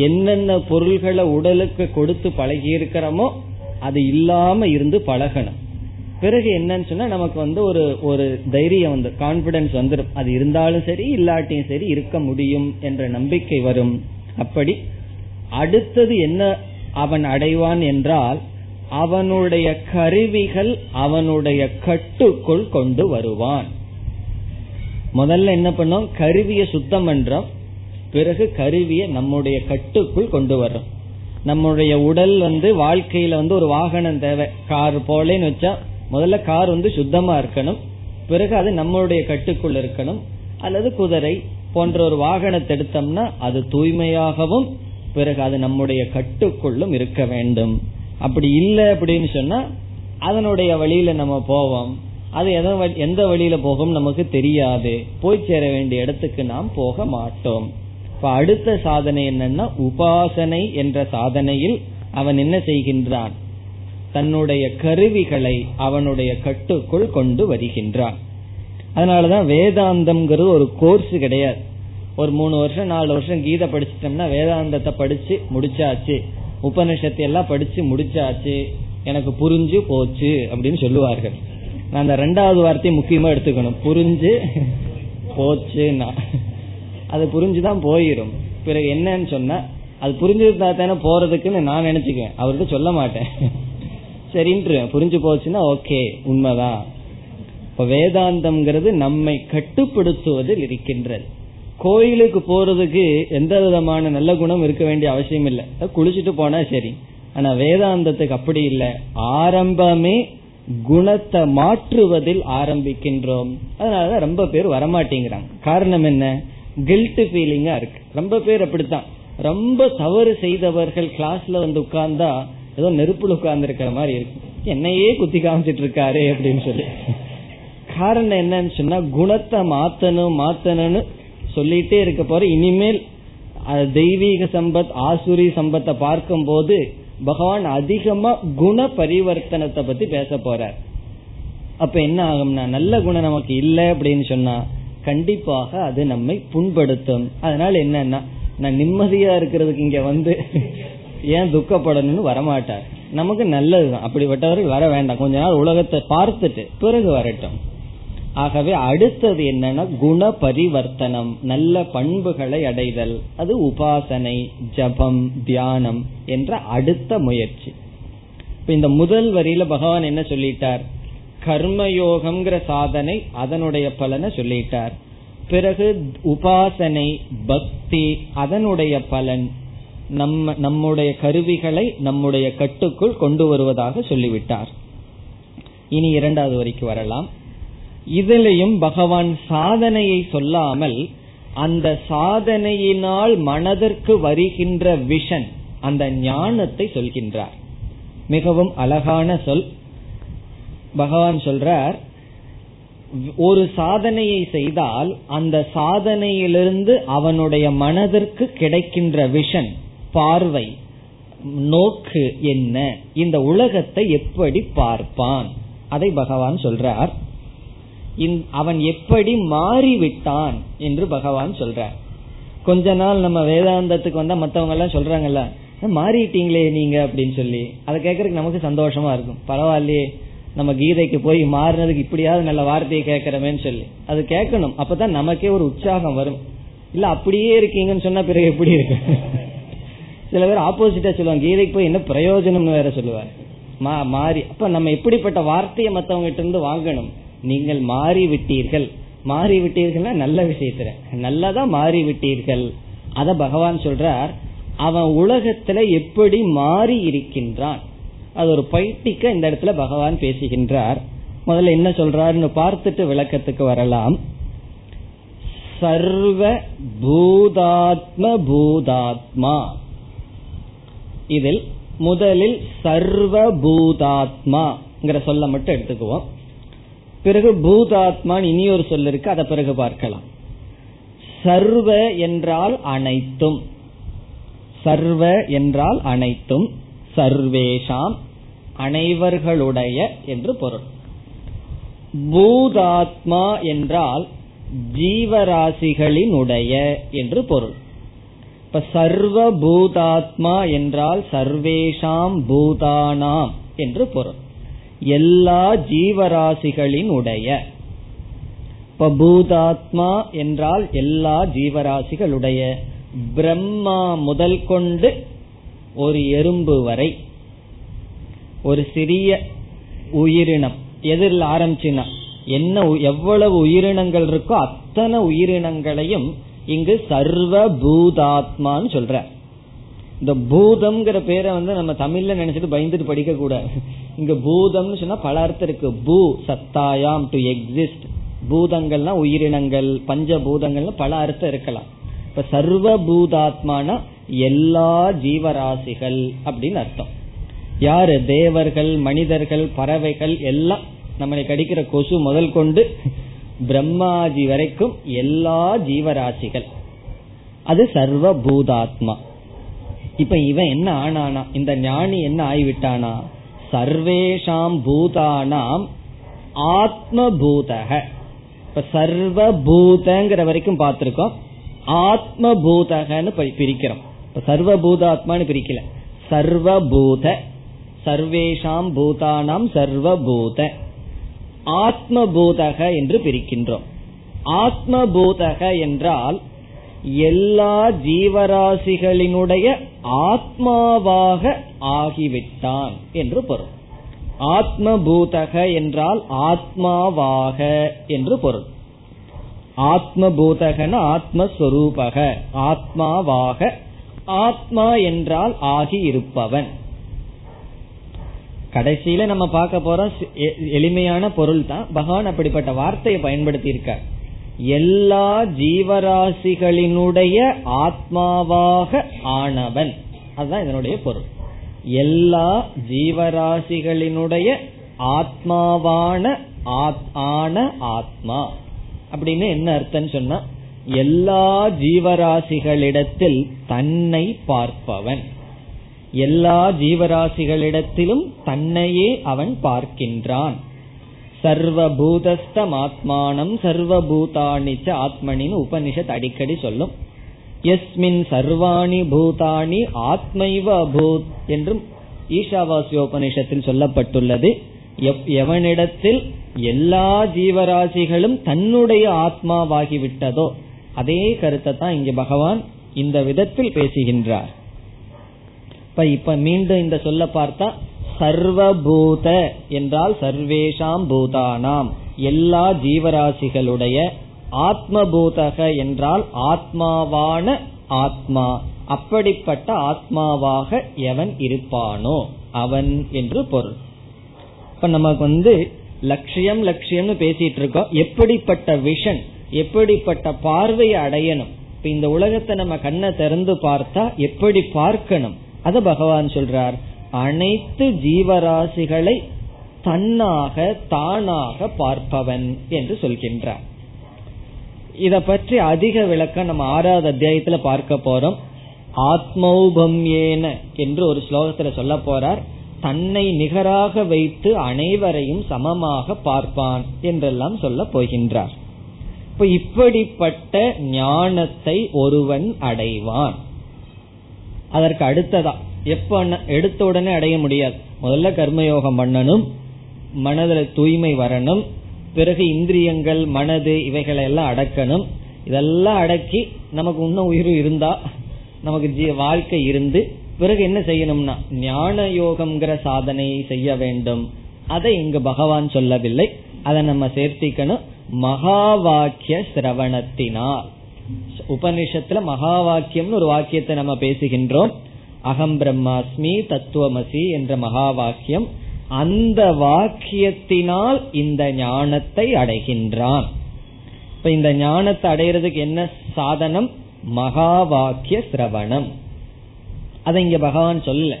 என்னென்ன பொருள்களை உடலுக்கு கொடுத்து பழகி இருக்கிறோமோ அது இல்லாம இருந்து பழகணும். பிறகு என்னன்னு சொன்னா நமக்கு வந்து ஒரு ஒரு தைரியம் வந்து கான்பிடன்ஸ் வந்துடும் அது இருந்தாலும் சரி இல்லாட்டியும் சரி இருக்க முடியும் என்ற நம்பிக்கை வரும். அப்படி அடுத்தது என்ன அவன் அடைவான் என்றால் அவனுடைய கருவிகள் அவனுடைய கட்டுக்குள் கொண்டு வருவான். முதல்ல என்ன பண்ணோம்? கருவியை சுத்தம் பண்றோம். பிறகு கருவியை நம்முடைய கட்டுக்குள் கொண்டு வர்றோம். நம்முடைய உடல் வந்து வாழ்க்கையில வந்து ஒரு வாகனம் தேவை. கார் போலேன்னு வச்சா முதல்ல கார் வந்து சுத்தமா இருக்கணும். பிறகு அது நம்மளுடைய கட்டுக்குள் இருக்கணும். அல்லது குதிரை போன்ற ஒரு வாகனத்தை எடுத்தோம்னா அது தூய்மையாகவும் பிறகு அது நம்முடைய கட்டுக்குள்ளும் இருக்க வேண்டும். அப்படி இல்லை அப்படின்னு சொன்னா அதனுடைய வழியில நம்ம போவோம். அது எந்த வழியில போகும் நமக்கு தெரியாது. போய் சேர வேண்டிய இடத்துக்கு நாம் போக மாட்டோம். இப்ப அடுத்த சாதனை என்னன்னா உபாசனை என்ற சாதனையில் அவன் என்ன செய்கின்றான்? தன்னுடைய கருவிகளை அவனுடைய கட்டுக்குள் கொண்டு வருகின்றான். அதனாலதான் வேதாந்தம்ங்கிறது ஒரு கோர்ஸ் கிடையாது. ஒரு மூணு வருஷம் நாலு வருஷம் கீதை படிச்சிட்டோம்னா வேதாந்தத்தை படிச்சு முடிச்சாச்சு. உபனிஷத்தை எல்லாம் படிச்சு முடிச்சாச்சு. எனக்கு புரிஞ்சு போச்சு அப்படின்னு சொல்லுவார்கள். நான் அந்த ரெண்டாவது வார்த்தையை முக்கியமா எடுத்துக்கணும். புரிஞ்சு போச்சுன்னா. அது புரிஞ்சுதான் போயிடும் பிறகு என்னன்னு சொன்னா அது புரிஞ்சிருந்தா தானே போறதுக்குன்னு நான் நினைச்சுக்குவேன். அவர்கிட்ட சொல்ல மாட்டேன். சரின்று புரிஞ்சு போச்சுன்னா ஓகே உண்மைதான். இப்ப வேதாந்தம்ங்கிறது நம்மை கட்டுப்படுத்துவதில் இருக்கின்றது. கோயிலுக்கு போறதுக்கு எந்த விதமான நல்ல குணம் இருக்க வேண்டிய அவசியம் இல்லை. குளிச்சுட்டு போனா சரி. ஆனா வேதாந்தத்துக்கு அப்படி இல்லை. ஆரம்பமே குணத்தை மாற்றுவதில் ஆரம்பிக்கின்றோம். அதனாலதான் ரொம்ப பேர் வரமாட்டேங்கிறாங்க. காரணம் என்ன? கில்ட் ஃபீலிங்கா இருக்கு. ரொம்ப பேர் அப்படித்தான். ரொம்ப தவறு செய்தவர்கள் கிளாஸ்ல வந்து உட்கார்ந்தா ஏதோ நெருப்புல உட்கார்ந்து இருக்கிற மாதிரி இருக்கு. என்னையே குத்தி காமிச்சிட்டு இருக்காரு அப்படின்னு சொல்லி. காரணம் என்னன்னு சொன்னா குணத்தை மாத்தணும் மாத்தணும்னு சொல்லிட்டே இருக்க போற இனிமேல் தெய்வீக சம்பத் ஆசுரி சம்பத்தை பார்க்கும் போது பகவான் அதிகமா குண பரிவர்த்தனத்தை பத்தி பேச போறார். அப்ப என்ன ஆகும்னா நல்ல குணம் நமக்கு இல்லை அப்படின்னு சொன்னா கண்டிப்பாக அது நம்மை புண்படுத்தும். அதனால என்னன்னா நான் நிம்மதியா இருக்கிறதுக்கு இங்க வந்து ஏன் துக்கப்படணும்னு வரமாட்டார். நமக்கு நல்லதுதான். அப்படிப்பட்டவர்கள் வர வேண்டாம். கொஞ்ச நாள் உலகத்தை பார்த்துட்டு பிறகு வரட்டும். ஆகவே அடுத்தது என்னன்னா குண பரிவர்த்தனம் நல்ல பண்புகளை அடைதல். அது உபாசனை ஜபம் தியானம் என்ற அடுத்த முயற்சி. இந்த முதல் வரியில பகவான் என்ன சொல்லிட்டார்? கர்மயோகம்ங்கிற சாதனை அதனுடைய பலனை சொல்லிட்டார். பிறகு உபாசனை பக்தி அதனுடைய பலன். நம்ம நம்முடைய கருவிகளை நம்முடைய கட்டுக்குள் கொண்டு வருவதாக சொல்லிவிட்டார். இனி இரண்டாவது வரைக்கும் வரலாம். இதிலையும் பகவான் சாதனையை சொல்லாமல் அந்த சாதனையினால் மனதிற்கு வருகின்ற விஷன் அந்த ஞானத்தை சொல்கின்றார். மிகவும் அழகான சொல். பகவான் சொல்றார் ஒரு சாதனையை செய்தால் அந்த சாதனையிலிருந்து அவனுடைய மனதிற்கு கிடைக்கின்ற விஷன் பார்வை. நோக்கு என்ன? இந்த உலகத்தை எப்படி பார்ப்பான்? அதை பகவான் சொல்றார். அவன் எப்படி மாறிவிட்டான் என்று பகவான் சொல்றார். கொஞ்ச நாள் நம்ம வேதாந்தத்துக்கு வந்தா மத்தவங்க எல்லாம் சொல்றாங்கல்ல மாறிட்டீங்களே நீங்க அப்படின்னு சொல்லி. அதை கேட்கறதுக்கு நமக்கு சந்தோஷமா இருக்கும். பரவாயில்லையே நம்ம கீதைக்கு போய் மாறினதுக்கு இப்படியாவது நல்ல வார்த்தையை கேட்கறமேன்னு சொல்லி. அது கேட்கணும். அப்பதான் நமக்கே ஒரு உற்சாகம் வரும். இல்ல அப்படியே இருக்கீங்கன்னு சொன்னா பிறகு எப்படி இருக்கு? சில பேர் ஆப்போசிட்டா சொல்லுவாங்க. கீதைக்கு போய் என்ன பிரயோஜனம்னு வேற சொல்லுவார். மாறி. அப்ப நம்ம எப்படிப்பட்ட வார்த்தையை மத்தவங்கிட்ட இருந்து வாங்கணும். நீங்கள் மாறி விட்டீர்கள் மாறி விட்டீர்கள்னா நல்ல விஷயத்துல. நல்லதா மாறி விட்டீர்கள் அத பகவான் சொல்றார் அவன் உலகத்துல எப்படி மாறி இருக்கின்றான்? அது ஒரு பைட்டிக்க இந்த இடத்துல பகவான் பேசுகின்றார். முதல்ல என்ன சொல்றாருன்னு பார்த்துட்டு விளக்கத்துக்கு வரலாம். சர்வ பூதாத்ம பூதாத்மா. இதில் முதலில் சர்வ பூதாத்மாங்கிற சொல்ல மட்டும் எடுத்துக்குவோம். பிறகு பூதாத்மான் இனி ஒரு சொல் இருக்கு அதை பிறகு பார்க்கலாம். சர்வ என்றால் அனைத்தும். சர்வ என்றால் அனைத்தும். சர்வேஷாம் அனைவர்களுடைய என்று பொருள். பூதாத்மா என்றால் ஜீவராசிகளினுடைய என்று பொருள். இப்ப சர்வ பூதாத்மா என்றால் சர்வேஷாம் பூதானாம் என்று பொருள். எல்லா ஜீவராசிகளின் உடைய. இப்ப பூதாத்மா என்றால் எல்லா ஜீவராசிகளுடைய. பிரம்மா முதல் கொண்டு ஒரு எறும்பு வரை. ஒரு சிறிய உயிரினம். எதிரில் ஆரம்பிச்சுனா என்ன எவ்வளவு உயிரினங்கள் இருக்கோ அத்தனை உயிரினங்களையும் இங்கு சர்வ பூதாத்மான்னு சொல்ற. இந்த பூதம்ங்கிற பேரை வந்து நம்ம தமிழ்ல நினைச்சிட்டு பயந்துட்டு படிக்க கூடாது இங்க பூதம்னு சொன்னா பல அர்த்தம் இருக்கு. பூ சத்தாயாம் டு எக்ஸிஸ்ட் பூதங்கள்னா உயிரினங்கள் பஞ்ச பூதங்கள்னு பல அர்த்தம் இருக்கலாம். இப்ப சர்வ பூதாத்மான எல்லா ஜீவராசிகள் அப்படின்னு அர்த்தம். யாரு? தேவர்கள் மனிதர்கள் பறவைகள் எல்லாம் நம்மளை கடிக்கிற கொசு முதல் கொண்டு பிரம்மாஜி வரைக்கும் எல்லா ஜீவராசிகள். அது சர்வ பூதாத்மா இப்ப இவன் என்ன ஆனானா இந்த ஞானி என்ன ஆகிவிட்டானா சர்வேஷாம் பூதானாம் ஆத்ம பூதக இப்ப சர்வ பூதங்கிற வரைக்கும் பார்த்திருக்கோம். ஆத்ம பூதகன்னு பிரிக்கிறோம். இப்ப சர்வ பூதாத்மான்னு பிரிக்கல. சர்வபூத சர்வேஷாம் பூதானாம் சர்வபூத. ஆத்மபூதக என்று பிரிக்கின்றோம். ஆத்மபூதக என்றால் எல்லா ஜீவராசிகளினுடைய ஆத்மாவாக ஆகிவிட்டான் என்று பொருள். ஆத்மபூதக என்றால் ஆத்மாவாக என்று பொருள். ஆத்மபூதகன ஆத்மஸ்வரூபக ஆத்மாவாக. ஆத்மா என்றால் ஆகி இருப்பவன் கடைசியில நம்ம பார்க்க போறோம் எளிமையான பொருள் தான் பகவான் அப்படிப்பட்ட வார்த்தையை பயன்படுத்தி இருக்க எல்லா ஜீவராசிகளினுடைய ஆத்மாவாக ஆனவன். அதுதான் இதனுடைய பொருள். எல்லா ஜீவராசிகளினுடைய ஆத்மாவான ஆன ஆத்மா. அப்படின்னு என்ன அர்த்தம் சொன்னா எல்லா ஜீவராசிகளிடத்தில் தன்னை பார்ப்பவன். எல்லா ஜீவராசிகளிடத்திலும் தன்னையே அவன் பார்க்கின்றான். சர்வபூதஸ்தம் ஆத்மானம் சர்வபூதானிச்ச ஆத்மனின் உபனிஷத் அடிக்கடி சொல்லும். எஸ்மின் சர்வாணி பூதானி ஆத்மைவ அபூத் என்றும் ஈஷாவாசியோபனிஷத்தில் சொல்லப்பட்டுள்ளது. எவனிடத்தில் எல்லா ஜீவராசிகளும் தன்னுடைய ஆத்மாவாகிவிட்டதோ அதே கருத்தை தான் இங்கு பகவான் இந்த விதத்தில் பேசுகின்றார். இப்ப இப்ப மீண்டும் இந்த சொல்ல பார்த்தா சர்வபூத என்றால் சர்வேஷாம் பூதானாம். எல்லா ஜீவராசிகளுடைய ஆத்மபூதக என்றால் ஆத்மாவான ஆத்மா. அப்படிப்பட்ட ஆத்மாவாக எவன் இருப்பானோ அவன் என்று பொருள். இப்ப நமக்கு வந்து லட்சியம் லட்சியம்னு பேசிட்டு இருக்கோம் எப்படிப்பட்ட விஷன் எப்படிப்பட்ட பார்வையை அடையணும்? இப்ப இந்த உலகத்தை நம்ம கண்ணை திறந்து பார்த்தா எப்படி பார்க்கணும்? அத பகவான் சொல்றார் அனைத்து ஜீவராசிகளை தன்னாக தானாக பார்ப்பவன் என்று சொல்கின்றார். இத பற்றி அதிக விளக்கம் நம்ம ஆறாவது அத்தியாயத்துல பார்க்க போறோம். ஆத்மௌபம்யேன என்று ஒரு ஸ்லோகத்துல சொல்ல போறார். தன்னை நிகராக வைத்து அனைவரையும் சமமாக பார்ப்பான் என்றெல்லாம் சொல்ல போகின்றார். இப்ப இப்படிப்பட்ட ஞானத்தை ஒருவன் அடைவான். அதற்கு அடுத்ததா. எப்ப எடுத்த உடனே அடைய முடியாது. முதல்ல கர்மயோகம் பண்ணணும் மனதில் தூய்மை வரணும் பிறகு இந்திரியங்கள் மனது இவைகளை எல்லாம் அடக்கணும். இதெல்லாம் அடக்கி நமக்கு இன்னும் உயிர் இருந்தா நமக்கு வாழ்க்கை இருந்து பிறகு என்ன செய்யணும்னா ஞான யோகம்ங்கிற சாதனையை செய்ய வேண்டும். அதை இங்கு பகவான் சொல்லவில்லை. அதை நம்ம சேர்த்திக்கணும். மகா வாக்கிய சிரவணத்தினால். உபனிஷத்துல மகா வாக்கியம்னு ஒரு வாக்கியத்தை நம்ம பேசுகின்றோம். அகம் பிரம்மாஸ்மி தத்துவமசி என்ற மகா வாக்கியம் அந்த வாக்கியத்தினால் இந்த ஞானத்தை அடைகின்றான். இப்ப இந்த ஞானத்தை அடைகிறதுக்கு என்ன சாதனம்? மகா வாக்கிய சிரவணம். அதை இங்க பகவான் சொல்ல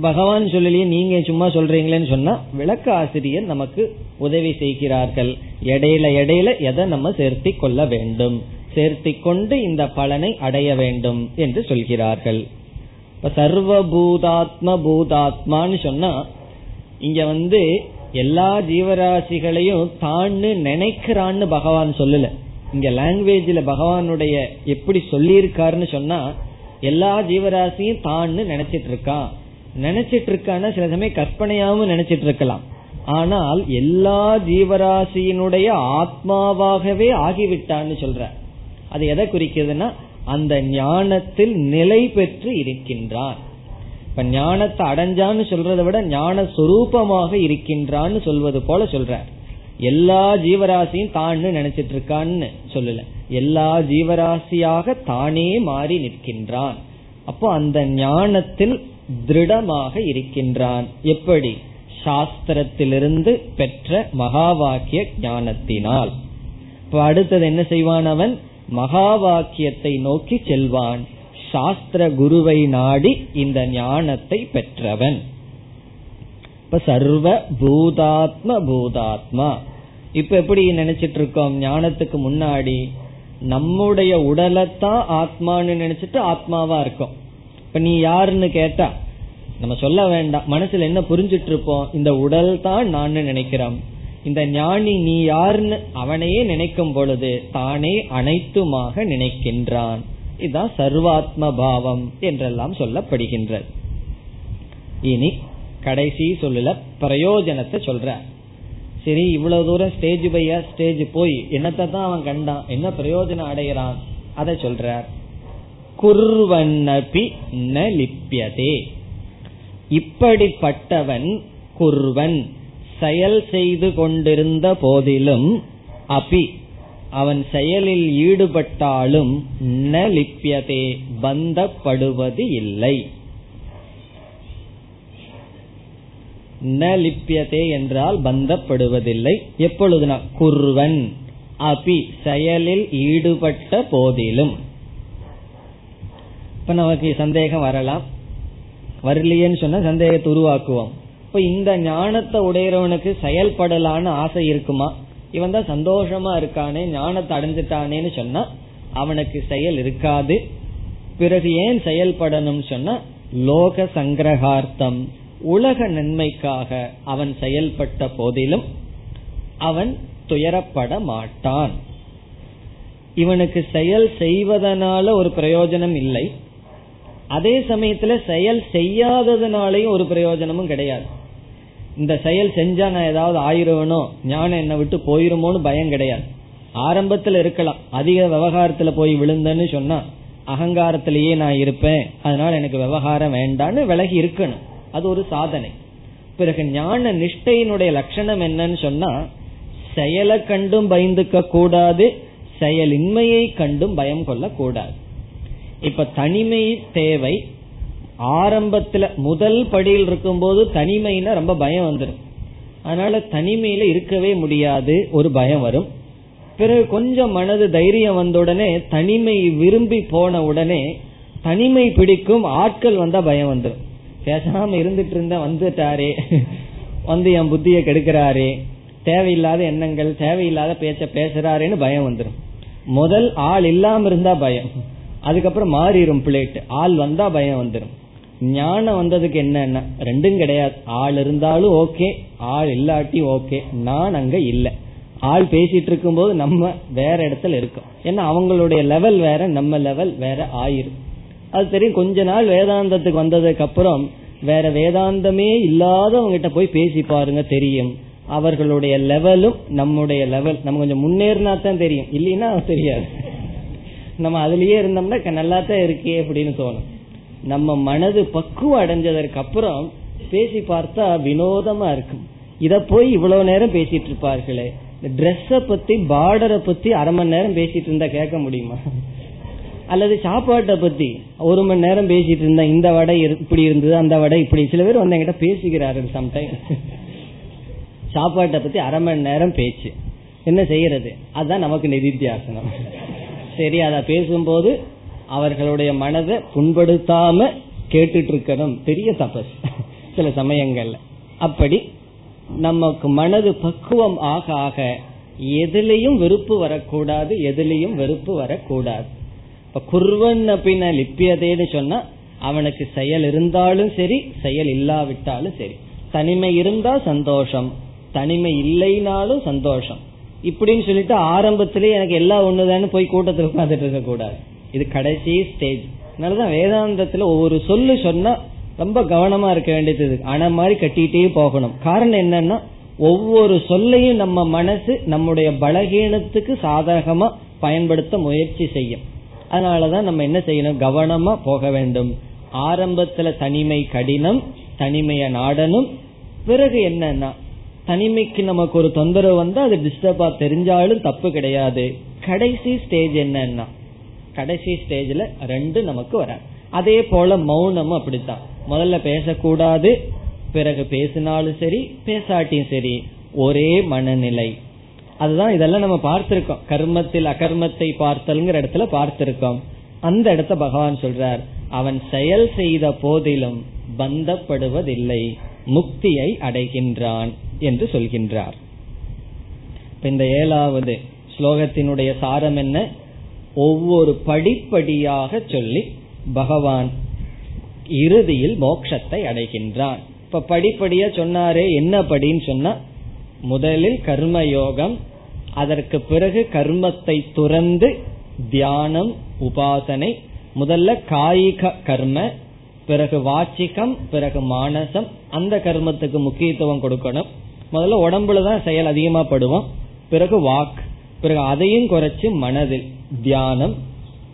பகவான் சொல்லலையே நீங்க சும்மா சொல்றீங்களேன்னு சொன்னா விளக்க ஆசிரியர் நமக்கு உதவி செய்கிறார்கள். இடையில இடையில எதை நம்ம சேர்த்தி கொள்ள வேண்டும்? சேர்த்தி கொண்டு இந்த பலனை அடைய வேண்டும் என்று சொல்கிறார்கள். இப்ப சர்வபூதாத்ம பூதாத்மான்னு சொன்னா இங்க வந்து எல்லா ஜீவராசிகளையும் தான்னு நினைக்கிறான்னு பகவான் சொல்லல. இங்க லாங்குவேஜ்ல பகவானுடைய எப்படி சொல்லியிருக்காருன்னு சொன்னா எல்லா ஜீவராசியும் தான்னு நினைச்சிட்டு இருக்கான் நினைச்சிட்டு இருக்கான்னா சில சமயம் கற்பனையாவும் நினைச்சிட்டு இருக்கலாம் ஆனால் எல்லா ஜீவராசியினுடைய ஆத்மாவாகவே ஆகிவிட்டான்னு சொல்ற. அது எதை குறிக்கிறதுனா அந்த ஞானத்தில் நிலை பெற்று இருக்கின்றான் இப்ப ஞானத்தை அடைஞ்சான்னு சொல்றதை விட ஞான சுரூபமாக இருக்கின்றான்னு சொல்வது போல சொல்ற எல்லா ஜீவராசியும் தான்னு நினைச்சிட்டு இருக்கான்னு சொல்லல. எல்லா ஜீவராசியாக தானே மாறி நிற்கின்றான். அப்போ அந்த ஞானத்தில் திருடமாக இருக்கின்றான். எப்படி? சாஸ்திரத்திலிருந்து பெற்ற மகா வாக்கிய ஞானத்தினால். இப்ப அடுத்தது என்ன செய்வான் அவன்? மகா வாக்கியத்தை நோக்கி செல்வான். சாஸ்திர குருவை நாடி இந்த ஞானத்தை பெற்றவன். இப்ப சர்வ பூதாத்ம பூதாத்மா. இப்ப எப்படி நினைச்சிட்டு இருக்கோம்? ஞானத்துக்கு முன்னாடி நம்முடைய உடலைத்தான் ஆத்மான்னு நினைச்சிட்டு ஆத்மாவா இருக்கும். இப்ப நீ யாருன்னு கேட்டா நம்ம சொல்ல வேண்டாம். மனசுல என்ன புரிஞ்சிட்டு இருப்போம்? இந்த உடல் தான் நான் நினைக்கிறோம். இந்த ஞானி நீ யாருன்னு அவனையே நினைக்கும் பொழுது தானே அனைத்துமாக நினைக்கின்றான். இதுதான் சர்வாத்ம பாவம் என்றெல்லாம் சொல்லப்படுகின்றது. இனி கடைசி சொல்லல பிரயோஜனத்தை சொல்ற. சரி இவ்வளவு தூரம் ஸ்டேஜ் பையா ஸ்டேஜ் போய் என்னத்தை தான் அவன் கண்டான்? என்ன பிரயோஜனம் அடைகிறான்? அதை சொல்றார். குர்வன்னபி ந லிப்பியதே இப்படிப்பட்டவன் குர்வன். செயல் செய்து கொண்டிருந்த போதிலும் அபி அவன் செயலில் ஈடுபட்டாலும் ந லிப்பியதே பந்தப்படுவது இல்லை. ந லிப்பியதே என்றால் பந்தப்படுவதில்லை. எப்பொழுதுனா குர்வன் அபி செயலில் ஈடுபட்ட போதிலும். இப்ப நமக்கு சந்தேகம் வரலாம். வரலையேன்னு சொன்னா சந்தேகத்தை உருவாக்குவோம். இப்ப இந்த ஞானத்தை உடையறவனுக்கு செயல்படலான்னு ஆசை இருக்குமா? இவன் தான் சந்தோஷமா இருக்கானே ஞானத்தை அடைஞ்சிட்டானேன்னு சொன்னா அவனுக்கு செயல் இருக்காது. பிறகு ஏன் செயல்படணும் சொன்னா லோக சங்கிரகார்த்தம் உலக நன்மைக்காக அவன் செயல்பட்ட போதிலும் அவன் துயரப்பட மாட்டான். இவனுக்கு செயல் செய்வதனால ஒரு பிரயோஜனம் இல்லை. அதே சமயத்துல செயல் செய்யாததுனாலையும் ஒரு பிரயோஜனமும் கிடையாது. இந்த செயல் செஞ்சா நான் ஏதாவது ஆயிருவனோ ஞானம் என்னை விட்டு போயிருமோன்னு பயம் கிடையாது. ஆரம்பத்துல இருக்கலாம். அதிக விவகாரத்துல போய் விழுந்தேன்னு சொன்னா அகங்காரத்திலேயே நான் இருப்பேன். அதனால எனக்கு விவகாரம் வேண்டான்னு விலகி இருக்கணும். அது ஒரு சாதனை. பிறகு ஞான நிஷ்டையினுடைய லட்சணம் என்னன்னு சொன்னா செயலை கண்டும் பயந்துக்க கூடாது செயலின்மையை கண்டும் பயம் கொள்ள கூடாது இப்ப தனிமை தேவை ஆரம்பத்துல முதல் படியில் இருக்கும்போது தனிமைன்னா ரொம்ப பயம் வந்துடும் அதனால தனிமையில இருக்கவே முடியாது ஒரு பயம் வரும். பிறகு கொஞ்சம் மனது தைரியம் வந்த உடனே தனிமை விரும்பி போன உடனே தனிமை பிடிக்கும் ஆட்கள் வந்தா பயம் வந்துடும் பேசாம இருந்துட்டு இருந்த வந்துட்டாரே வந்து என் புத்திய கெடுக்கிறாரே தேவையில்லாத எண்ணங்கள் தேவையில்லாத பேச்ச பேசுறாருன்னு பயம் வந்துடும் முதல் ஆள் இல்லாம இருந்தா பயம். அதுக்கப்புறம் மாறிடும் பிளேட் ஆள் வந்தா பயம் வந்துடும் ஞானம் வந்ததுக்கு என்னன்னா ரெண்டும் கிடையாது. ஆள் இருந்தாலும் ஓகே ஆள் இல்லாட்டி ஓகே. நான் அங்க இல்லை. ஆள் பேசிட்டு இருக்கும் போது நம்ம வேற இடத்துல இருக்கோம். ஏன்னா அவங்களுடைய லெவல் வேற நம்ம லெவல் வேற ஆயிரும். அது தெரியும் கொஞ்ச நாள் வேதாந்தத்துக்கு வந்ததுக்கு அப்புறம் வேற வேதாந்தமே இல்லாதவங்கிட்ட போய் பேசி பாருங்க தெரியும். அவர்களுடைய லெவலும் நம்முடைய லெவல் நம்ம கொஞ்சம் முன்னேறினா தான் தெரியும். இல்லைன்னா தெரியாது. நம்ம அதுலயே இருந்தோம்னா நல்லா தான் இருக்கே அப்படின்னு தோணும். நம்ம மனது பக்குவம் அடைஞ்சதற்கு அப்புறம் பேசி பார்த்தா வினோதமா இருக்கும். இத போய் இவ்வளவு நேரம் பேசிட்டு இருப்பார்களே. ட்ரெஸ்ஸ பத்தி பார்டரை பத்தி அரை மணி நேரம் பேசிட்டு இருந்தா கேட்க முடியுமா? அல்லது சாப்பாட்டை பத்தி ஒரு மணி நேரம் பேசிட்டு இருந்தா இந்த வடை இப்படி இருந்தது அந்த வடை இப்படி. சில பேர் வந்து என்கிட்ட பேசிக்கிறார்கள் சம்டைம் சாப்பாட்டை பத்தி அரை மணி நேரம் பேச்சு. என்ன செய்யறது? அதுதான் நமக்கு நிதித்தியாசனம். சரி அத பேசும்போது அவர்களுடைய மனதை புண்படுத்தாம கேட்டுட்டு இருக்கணும் பெரிய தபஸ். சில சமயங்கள்ல. அப்படி நமக்கு மனது பக்குவம் ஆக ஆக எதுலையும் வெறுப்பு வரக்கூடாது எதுலையும் வெறுப்பு வரக்கூடாது. இப்ப குர்வன் பின்ன லிப்பியதேன்னு சொன்னா அவனுக்கு செயல் இருந்தாலும் சரி செயல் இல்லாவிட்டாலும் சரி. தனிமை இருந்தா சந்தோஷம். தனிமை இல்லைனாலும் சந்தோஷம். இப்படின்னு சொல்லிட்டு ஆரம்பத்திலேயே எனக்கு எல்லா ஒண்ணுதான்னு போய் கூட்டத்தில் உட்காந்துட்டு இருக்க கூடாது இது கடைசி ஸ்டேஜ் அதனாலதான் வேதாந்தத்துல ஒவ்வொரு சொல்லு சொன்னா ரொம்ப கவனமா இருக்க வேண்டியது அணை மாதிரி கட்டிட்டே போகணும். காரணம் என்னன்னா ஒவ்வொரு சொல்லையும் நம்ம மனசு நம்முடைய பலகீனத்துக்கு சாதகமா பயன்படுத்த முயற்சி செய்யும். அதனாலதான் நம்ம என்ன செய்யணும்? கவனமா போக வேண்டும். ஆரம்பத்துல தனிமை கடினம் தனிமைய நாடனும் பிறகு என்னன்னா தனிமைக்கு நமக்கு ஒரு தொந்தரவு வந்தா அது டிஸ்டர்பா தெரிஞ்சாலும் தப்பு கிடையாது. கடைசி ஸ்டேஜ் என்னன்னா கடைசி ஸ்டேஜ்ல ரெண்டு நமக்கு வர அதே போல மௌனமும் அப்படித்தான். முதல்ல பேசக்கூடாது பிறகு பேசினாலும் சரி பேசாட்டியும் சரி ஒரே மனநிலை. அதுதான் இதெல்லாம் நம்ம பார்த்திருக்கோம். கர்மத்தில் அகர்மத்தை பார்த்தல்ங்கிற இடத்துல பார்த்திருக்கோம். அந்த இடத்த பகவான் சொல்றார் அவன் செயல் செய்த போதிலும் பந்தப்படுவதில்லை முக்தியை அடைகின்றான் என்று சொல்கின்றார். இந்த ஏழாவது ஸ்லோகத்தினுடைய சாரம் என்ன? ஒவ்வொரு படிப்படியாக சொல்லி பகவான் இறுதியில் மோட்சத்தை அடைகின்றான். இப்ப படிப்படியா சொன்னாரே என்ன படின்னு சொன்னா முதலில் கர்ம யோகம் அதற்கு பிறகு கர்மத்தை துறந்து தியானம் உபாசனை முதல்ல காயிக கர்ம பிறகு வாச்சிகம் பிறகு மானசம் அந்த கர்மத்துக்கு முக்கியத்துவம் கொடுக்கணும். முதல்ல உடம்புல தான் செயல் அதிகமா படுவோம். பிறகு வாக் பிறகு அதையும் குறைச்சு மனதில். தியானம்.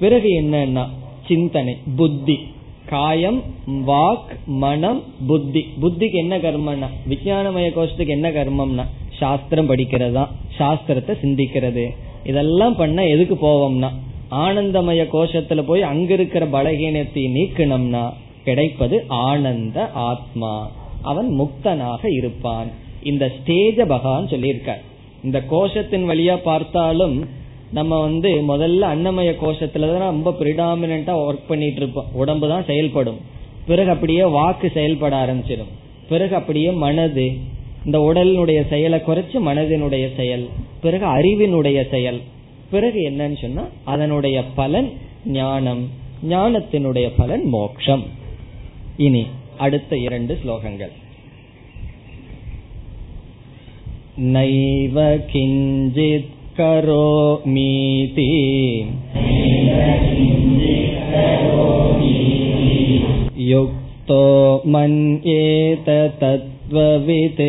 பிறகு என்னன்னா சிந்தனை புத்தி. காயம் வாக் மனம் புத்தி. புத்திக்கு என்ன கர்மம்னா விஞ்ஞானமய கோஷத்துக்கு என்ன கர்மம்னா சாஸ்திரம் படிக்கிறதா சாஸ்திரத்தை சிந்திக்கிறது. இதெல்லாம் பண்ண எதுக்கு போவோம்னா ஆனந்தமய கோஷத்துல போய் அங்க இருக்கிற பலகீனத்தை நீக்கணும்னா கிடைப்பது ஆனந்த ஆத்மா. அவன் முக்தனாக இருப்பான். இந்த ஸ்டேஜ பகவான் சொல்லியிருக்கார். இந்த கோஷத்தின் வழியா பார்த்தாலும் நம்ம வந்து முதல்ல அன்னமய கோஷத்துல தான் ரொம்ப பிரிடாமினா ஒர்க் பண்ணிட்டு இருப்போம் உடம்பு தான் செயல்படும். பிறகு அப்படியே வாக்கு செயல்பட ஆரம்பிச்சிடும். பிறகு அப்படியே மனது இந்த உடலினுடைய செயலை குறைச்சு மனதினுடைய செயல் பிறகு அறிவினுடைய செயல். பிறகு என்னன்னு சொன்னா அதனுடைய பலன் ஞானம் ஞானத்தினுடைய பலன் மோக்ஷம். இனி அடுத்த இரண்டு ஸ்லோகங்கள். நைவ கிஞ்சித் करोमीति युक्तो मन्येत तत्त्ववित्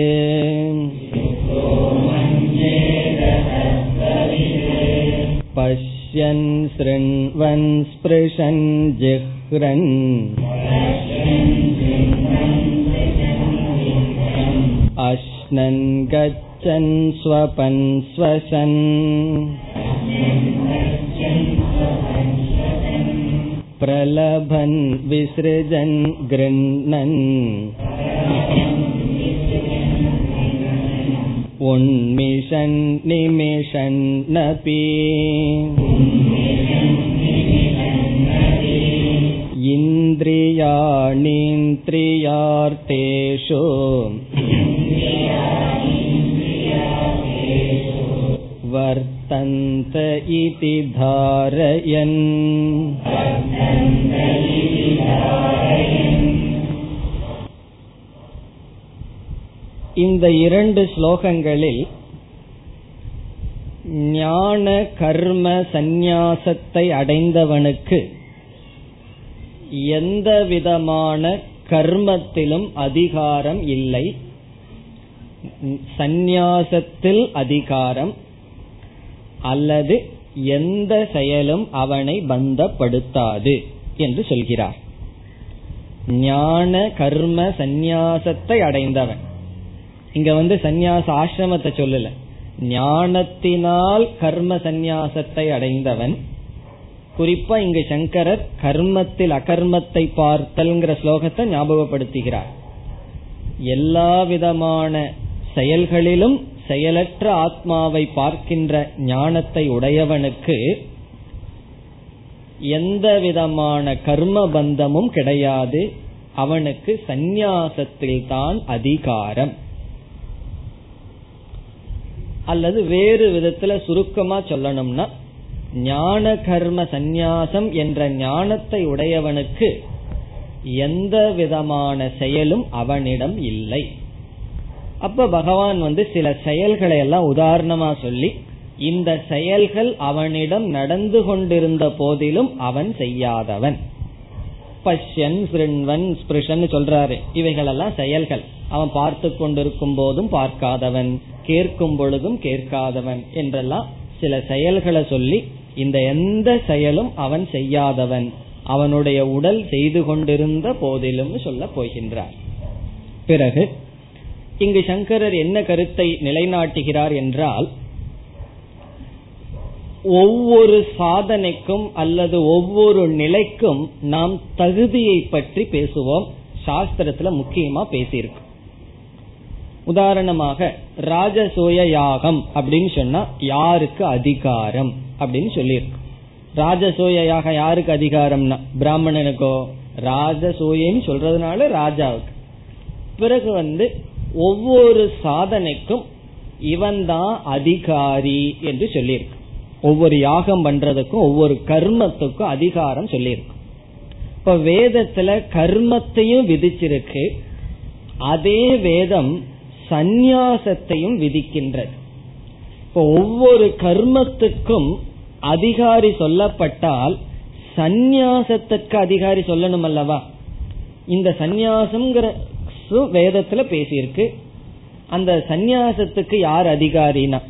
पश्यन् शृण्वन् स्पृशन् जिह्रन् अश्नन् गच्छ गच्छन् स्वपन् स्वशन् प्रलभन् विसृजन् गृह्णन् उन्मिषन् निमिषन्नपि इन्द्रियाणीन्द्रियार्थेषु वर्तन्त इति धारयन् இந்த இரண்டு ஸ்லோகங்களில் ஞான கர்ம சந்நியாசத்தை அடைந்தவனுக்கு எந்த விதமான கர்மத்திலும் அதிகாரம் இல்லை சந்நியாசத்தில் அதிகாரம் அல்லது எந்த செயலும் அவனை பந்தப்படுத்தாது என்று சொல்கிறார். ஞான கர்ம சந்நியாசத்தை அடைந்தவன். இங்க வந்து சந்நியாச ஆசிரமத்தை சொல்லல. ஞானத்தினால் கர்ம சந்நியாசத்தை அடைந்தவன். குறிப்பா இங்கு சங்கரர் கர்மத்தில் அகர்மத்தை பார்த்தல்ங்கிற ஸ்லோகத்தை ஞாபகப்படுத்துகிறார். எல்லா விதமான செயல்களிலும் செயலற்ற ஆத்மாவை பார்க்கின்ற ஞானத்தை உடையவனுக்கு எந்த விதமான கர்ம பந்தமும் கிடையாது. அவனுக்கு சந்நியாசத்தில் தான் அதிகாரம். அல்லது வேறு விதத்துல சுருக்கமா சொல்லணும்னா ஞான கர்ம சந்நியாசம் என்ற ஞானத்தை உடையவனுக்கு எந்த விதமான செயலும் அவனிடம் இல்லை. அப்ப பகவான் வந்து சில செயல்களை எல்லாம் உதாரணமா சொல்லி இந்த செயல்கள் அவனிடம் நடந்து கொண்டிருந்த போதிலும் அவன் செய்யாதவன். பஷ்யன் சிருண்வன் ஸ்பிருஷன் சொல்றாரு. இவைகளெல்லாம் செயல்கள். அவன் பார்த்து கொண்டிருக்கும் போதும் பார்க்காதவன் கேட்கும் பொழுதும் கேட்காதவன் என்றெல்லாம் சில செயல்களை சொல்லி இந்த எந்த செயலும் அவன் செய்யாதவன் அவனுடைய உடல் செய்து கொண்டிருந்த போதிலும் சொல்ல போகின்றார். பிறகு இங்கு சங்கரர் என்ன கருத்தை நிலைநாட்டுகிறார் என்றால் ஒவ்வொரு சாதனைக்கும் அல்லது ஒவ்வொரு நிலைக்கும் நாம் தகுதியை பற்றி பேசுவோம். சாஸ்திரத்துல முக்கியமா பேசியிருக்கோம் உதாரணமாக ராஜசூய யாகம் அப்படின்னு சொன்னா யாருக்கு அதிகாரம் அப்படின்னு சொல்லியிருக்கு. ராஜசூய யாகம் யாருக்கு அதிகாரம்னா பிராமணனுக்கோ ராஜசூயன்னு சொல்றதுனால ராஜாவுக்கு. பிறகு வந்து ஒவ்வொரு சாதனைக்கும் இவன்தான் அதிகாரி என்று சொல்லியிருக்கு. ஒவ்வொரு யாகம் பண்றதுக்கும் ஒவ்வொரு கர்மத்துக்கும் அதிகாரம் சொல்லியிருக்கு. இப்ப வேதத்துல கர்மத்தையும் விதிச்சிருக்கு. அதே வேதம் சந்நியாசத்தையும் விதிக்கின்றது. இப்போ ஒவ்வொரு கர்மத்துக்கும் அதிகாரி சொல்லப்பட்டால் சந்நியாசத்துக்கு அதிகாரி சொல்லணும் அல்லவா இந்த சந்நியாசம்ங்கிற வேதத்துல பேசியிருக்கு. அந்த சந்நியாசத்துக்கு யார் அதிகாரினா?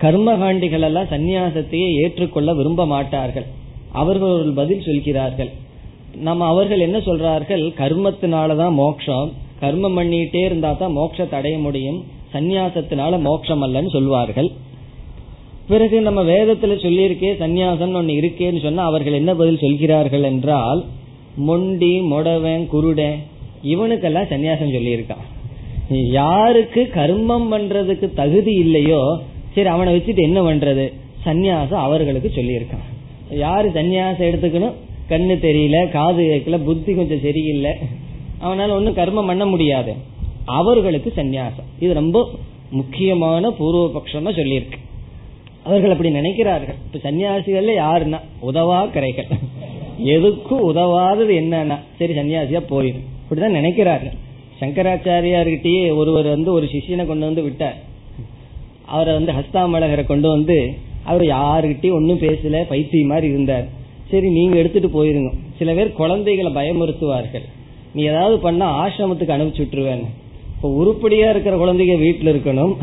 கர்மகாண்டிகள் எல்லாம் சந்நியாசத்தையே ஏற்றுக்கொள்ள விரும்ப மாட்டார்கள். அவர்கள் ஒரு பதில் சொல்கிறார்கள். நம்ம அவர்கள் என்ன சொல்றார்கள்? கர்மத்தினாலதான் மோட்சம் கர்மம் பண்ணிட்டே இருந்தா தான் மோட்சத்தை அடைய முடியும். சந்நியாசத்தினால மோட்சம் அல்லன்னு சொல்வார்கள். பிறகு நம்ம வேதத்துல சொல்லியிருக்கே சந்நியாசம் ஒன்னு இருக்கேன்னு சொன்னா அவர்கள் என்ன பதில் சொல்கிறார்கள் என்றால் மொண்டி மொடவன் குருடன் இவனுக்கெல்லாம் சன்னியாசம் சொல்லியிருக்கான். யாருக்கு கர்மம் பண்றதுக்கு தகுதி இல்லையோ சரி அவனை வச்சுட்டு என்ன பண்றது? சந்நியாசம் அவர்களுக்கு சொல்லியிருக்கான். யாரு சந்நியாசம் எடுத்துக்கணும்? கண்ணு தெரியல காது கேட்கல புத்தி கொஞ்சம் சரியில்லை. அவனால ஒன்றும் கர்மம் பண்ண முடியாது. அவர்களுக்கு சந்நியாசம் இது ரொம்ப முக்கியமான பூர்வ பட்சமா சொல்லியிருக்கு. அவர்கள் அப்படி நினைக்கிறார்கள். இப்ப சன்னியாசிகள்ல யாருன்னா? உதவா கரைகள் எதுக்கும் உதவாதது என்னன்னா? சரி சன்னியாசியா போயிடும் இப்படிதான் நினைக்கிறார்கள். சங்கராச்சாரியார்கிட்டயே ஒருவர் வந்து ஒரு சிஷியனை கொண்டு வந்து விட்டார். அவரை வந்து ஹஸ்தாமலகரை கொண்டு வந்து அவர் யாருகிட்டயும் ஒன்னும் பேசல பைத்திய மாதிரி இருந்தார். சரி நீங்க எடுத்துட்டு போயிருங்க. சில பேர் குழந்தைகளை பயமுறுத்துவார்கள். நீ ஏதாவது பண்ணா ஆசிரமத்துக்கு அனுப்பிச்சு விட்டுருவேன் இப்போ உருப்படியா இருக்கிற குழந்தைங்க வீட்டில் இருக்கணும்.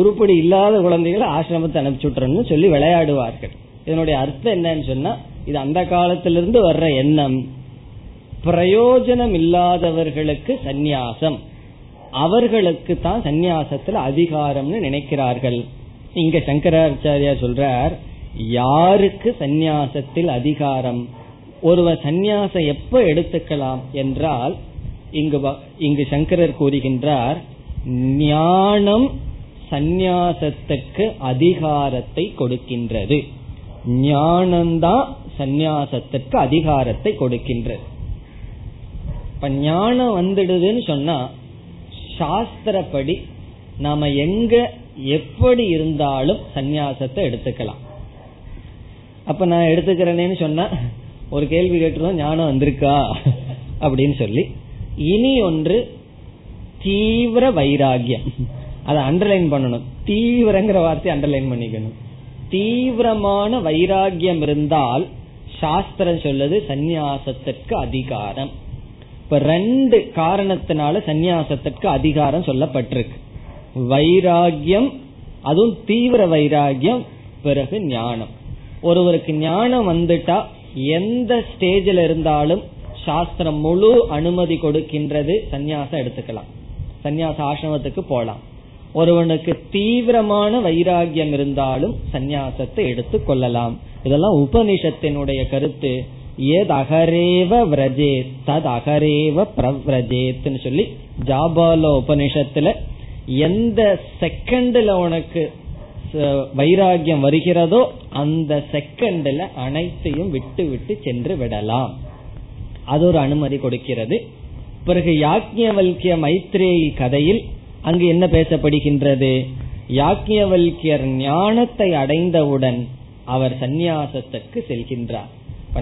உருப்படி இல்லாத குழந்தைகளை ஆசிரமத்தை அனுப்பிச்சு விட்டுறணும் சொல்லி விளையாடுவார்கள். இதனுடைய அர்த்தம் என்னன்னு சொன்னா இது அந்த காலத்திலிருந்து வர்ற எண்ணம். பிரயோஜனம் இல்லாதவர்களுக்கு சந்நியாசம். அவர்களுக்கு தான் சந்நியாசத்துல அதிகாரம்னு நினைக்கிறார்கள். இங்க சங்கராச்சாரியா சொல்றார் யாருக்கு சந்நியாசத்தில் அதிகாரம்? ஒருவர் சந்நியாசம் எப்ப எடுத்துக்கலாம் என்றால் இங்கு இங்கு சங்கரர் கூறுகின்றார் ஞானம் சந்நியாசத்துக்கு அதிகாரத்தை கொடுக்கின்றது. ஞானம்தான் சந்நியாசத்துக்கு அதிகாரத்தை கொடுக்கின்றது. இப்ப ஞானம் வந்துடுதுன்னு சொன்னா சாஸ்திரப்படி நாம எங்க எப்படி இருந்தாலும் சந்நியாசத்தை எடுத்துக்கலாம். அப்ப நான் எடுத்துக்கிறேனேன்னு சொன்னா ஒரு கேள்வி கேட்டுருவோம் ஞானம் வந்திருக்கா? அப்படின்னு சொல்லி. இனி ஒன்று தீவிர வைராகியம். அதை அண்டர்லைன் பண்ணணும். தீவிரங்கிற வார்த்தை அண்டர்லைன் பண்ணிக்கணும். தீவிரமான வைராகியம் இருந்தால் சாஸ்திரம் சொல்லுது சந்நியாசத்திற்கு அதிகாரம். இப்ப ரெண்டு காரணத்தினால சந்நியாசத்திற்கு அதிகாரம் சொல்லப்பட்டிருக்கு. வைராகியம் அதுவும் தீவிர வைராகியம் பிறகு ஞானம். ஒருவருக்கு ஞானம் வந்துட்டா எந்த ஸ்டேஜில் இருந்தாலும் சாஸ்திரம் முழு அனுமதி கொடுக்கின்றது சந்நியாசம் எடுத்துக்கலாம். சந்நியாச ஆசிரமத்துக்கு போலாம். ஒருவனுக்கு தீவிரமான வைராகியம் இருந்தாலும் சந்நியாசத்தை எடுத்துக் கொள்ளலாம். இதெல்லாம் உபனிஷத்தினுடைய கருத்து. ஏத் அகரேவ விரஜேத் தத் அகரேவ பிரவ்ரஜேத்னு சொல்லி ஜாபால உபனிஷத்துல எந்த செகண்ட்ல உனக்கு வைராகியம் வருகிறதோ அந்த செகண்ட்ல அனைத்தையும் விட்டு விட்டு சென்று விடலாம். அது ஒரு அனுமதி கொடுக்கிறது. பிறகு யாக்ஞவல்கிய மைத்ரேயி கதையில் அங்கு என்ன பேசப்படுகின்றது? யாக்ஞவல்கியர் ஞானத்தை அடைந்தவுடன் அவர் சந்நியாசத்துக்கு செல்கின்றார்.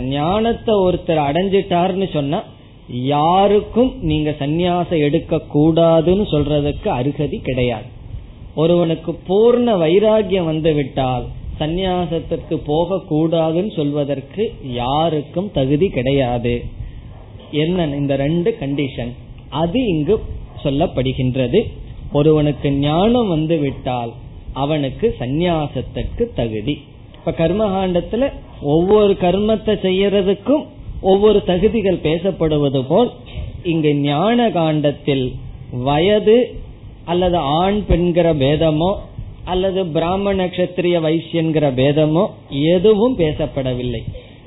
ஞானத்தை ஒருத்தர் அடைஞ்சிட்டார்னு சொன்னா யாருக்கும் நீங்க சந்நியாசம் எடுக்க கூடாதுன்னு சொல்றதுக்கு அருகதி கிடையாது. ஒருவனுக்கு பூர்ண வைராகியம் வந்து விட்டால் சந்நியாசத்திற்கு போக கூடாதுன்னு சொல்வதற்கு யாருக்கும் தகுதி கிடையாது. என்ன இந்த ரெண்டு கண்டிஷன் அது இங்கு சொல்லப்படுகின்றது. ஒருவனுக்கு ஞானம் வந்து விட்டால் அவனுக்கு சந்நியாசத்திற்கு தகுதி. இப்ப கர்மகாண்டத்துல ஒவ்வொரு கர்மத்தை செய்யறதுக்கும் ஒவ்வொரு தகுதிகள் பேசப்படுவது போல் இங்கு ஞான காண்டத்தில் வயது அல்லது ஆண் பெண்கிற பேதமோ அல்லது பிராமண நட்சத்திரிய வைசியன்கிற பேதமோ எதுவும் பேசப்படவில்லை.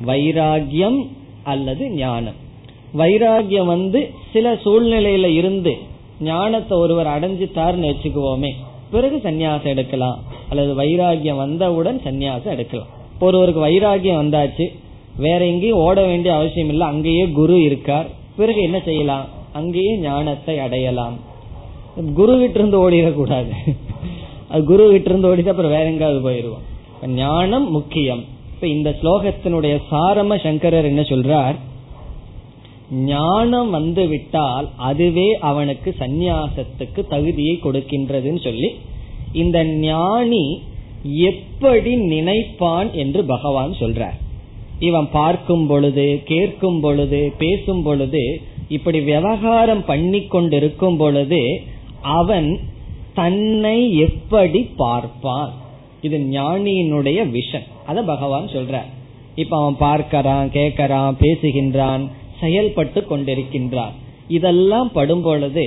வைராகியம் அல்லது ஞானம். வைராகியம் வந்து சில சூழ்நிலையில இருந்து ஞானத்தை ஒருவர் அடைஞ்சிட்டார்னு வச்சுக்குவோமே. பிறகு சன்னியாசம் எடுக்கலாம். அல்லது வைராகியம் வந்தவுடன் சந்நியாசம் எடுக்கலாம். ஒருவருக்கு வைராகியம் வந்தாச்சு வேற எங்கேயும் ஓட வேண்டிய அவசியம் இல்லை அங்கேயே குரு இருக்கார் பிறகு என்ன செய்யலாம்? அங்கேயே ஞானத்தை அடையலாம். குரு கிட்ட இருந்து ஓடிடக்கூடாது. அது குரு கிட்ட இருந்து ஓடிட்டு அப்புறம் வேற எங்காவது போயிருவோம் ஞானம் முக்கியம். இப்ப இந்த ஸ்லோகத்தினுடைய சாரம சங்கரர் என்ன சொல்றார்? ஞானம் வந்து விட்டால் அதுவே அவனுக்கு சந்நியாசத்துக்கு தகுதியை கொடுக்கின்றதுன்னு சொல்லி இந்த ஞானி எப்படி நினைப்பான் என்று பகவான் சொல்றார். இவன் பார்க்கும் பொழுது கேட்கும் பொழுது பேசும் பொழுது இப்படி விவகாரம் பண்ணி கொண்டிருக்கும் பொழுது அவன் தன்னை எப்படி பார்ப்பான்? இது ஞானியினுடைய விஷன். அத பகவான் சொல்ற இப்ப அவன் பார்க்கறான் கேட்கறான் பேசுகின்றான் செயல்பட்டு கொண்டிருக்கின்றான். இதெல்லாம் படும் பொழுது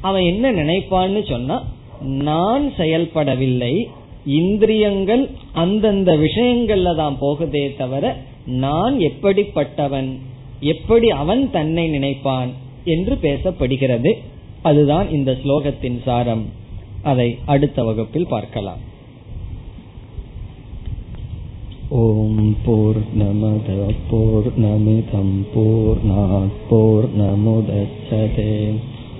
அவன் என்ன நினைப்பான்னு சொன்னா நான் செயல்படவில்லை இந்திரியங்கள் அந்தந்த விஷயங்கள்ல தான் போகுதே தவிர நான் எப்படிப்பட்டவன் எப்படி அவன் தன்னை நினைப்பான் என்று பேசப்படுகிறது. அதுதான் இந்த ஸ்லோகத்தின் சாரம். அதை அடுத்த வகுப்பில் பார்க்கலாம். ஓம் போர் நமத போர் நமிதம் போர் போர் நமுதச்சதே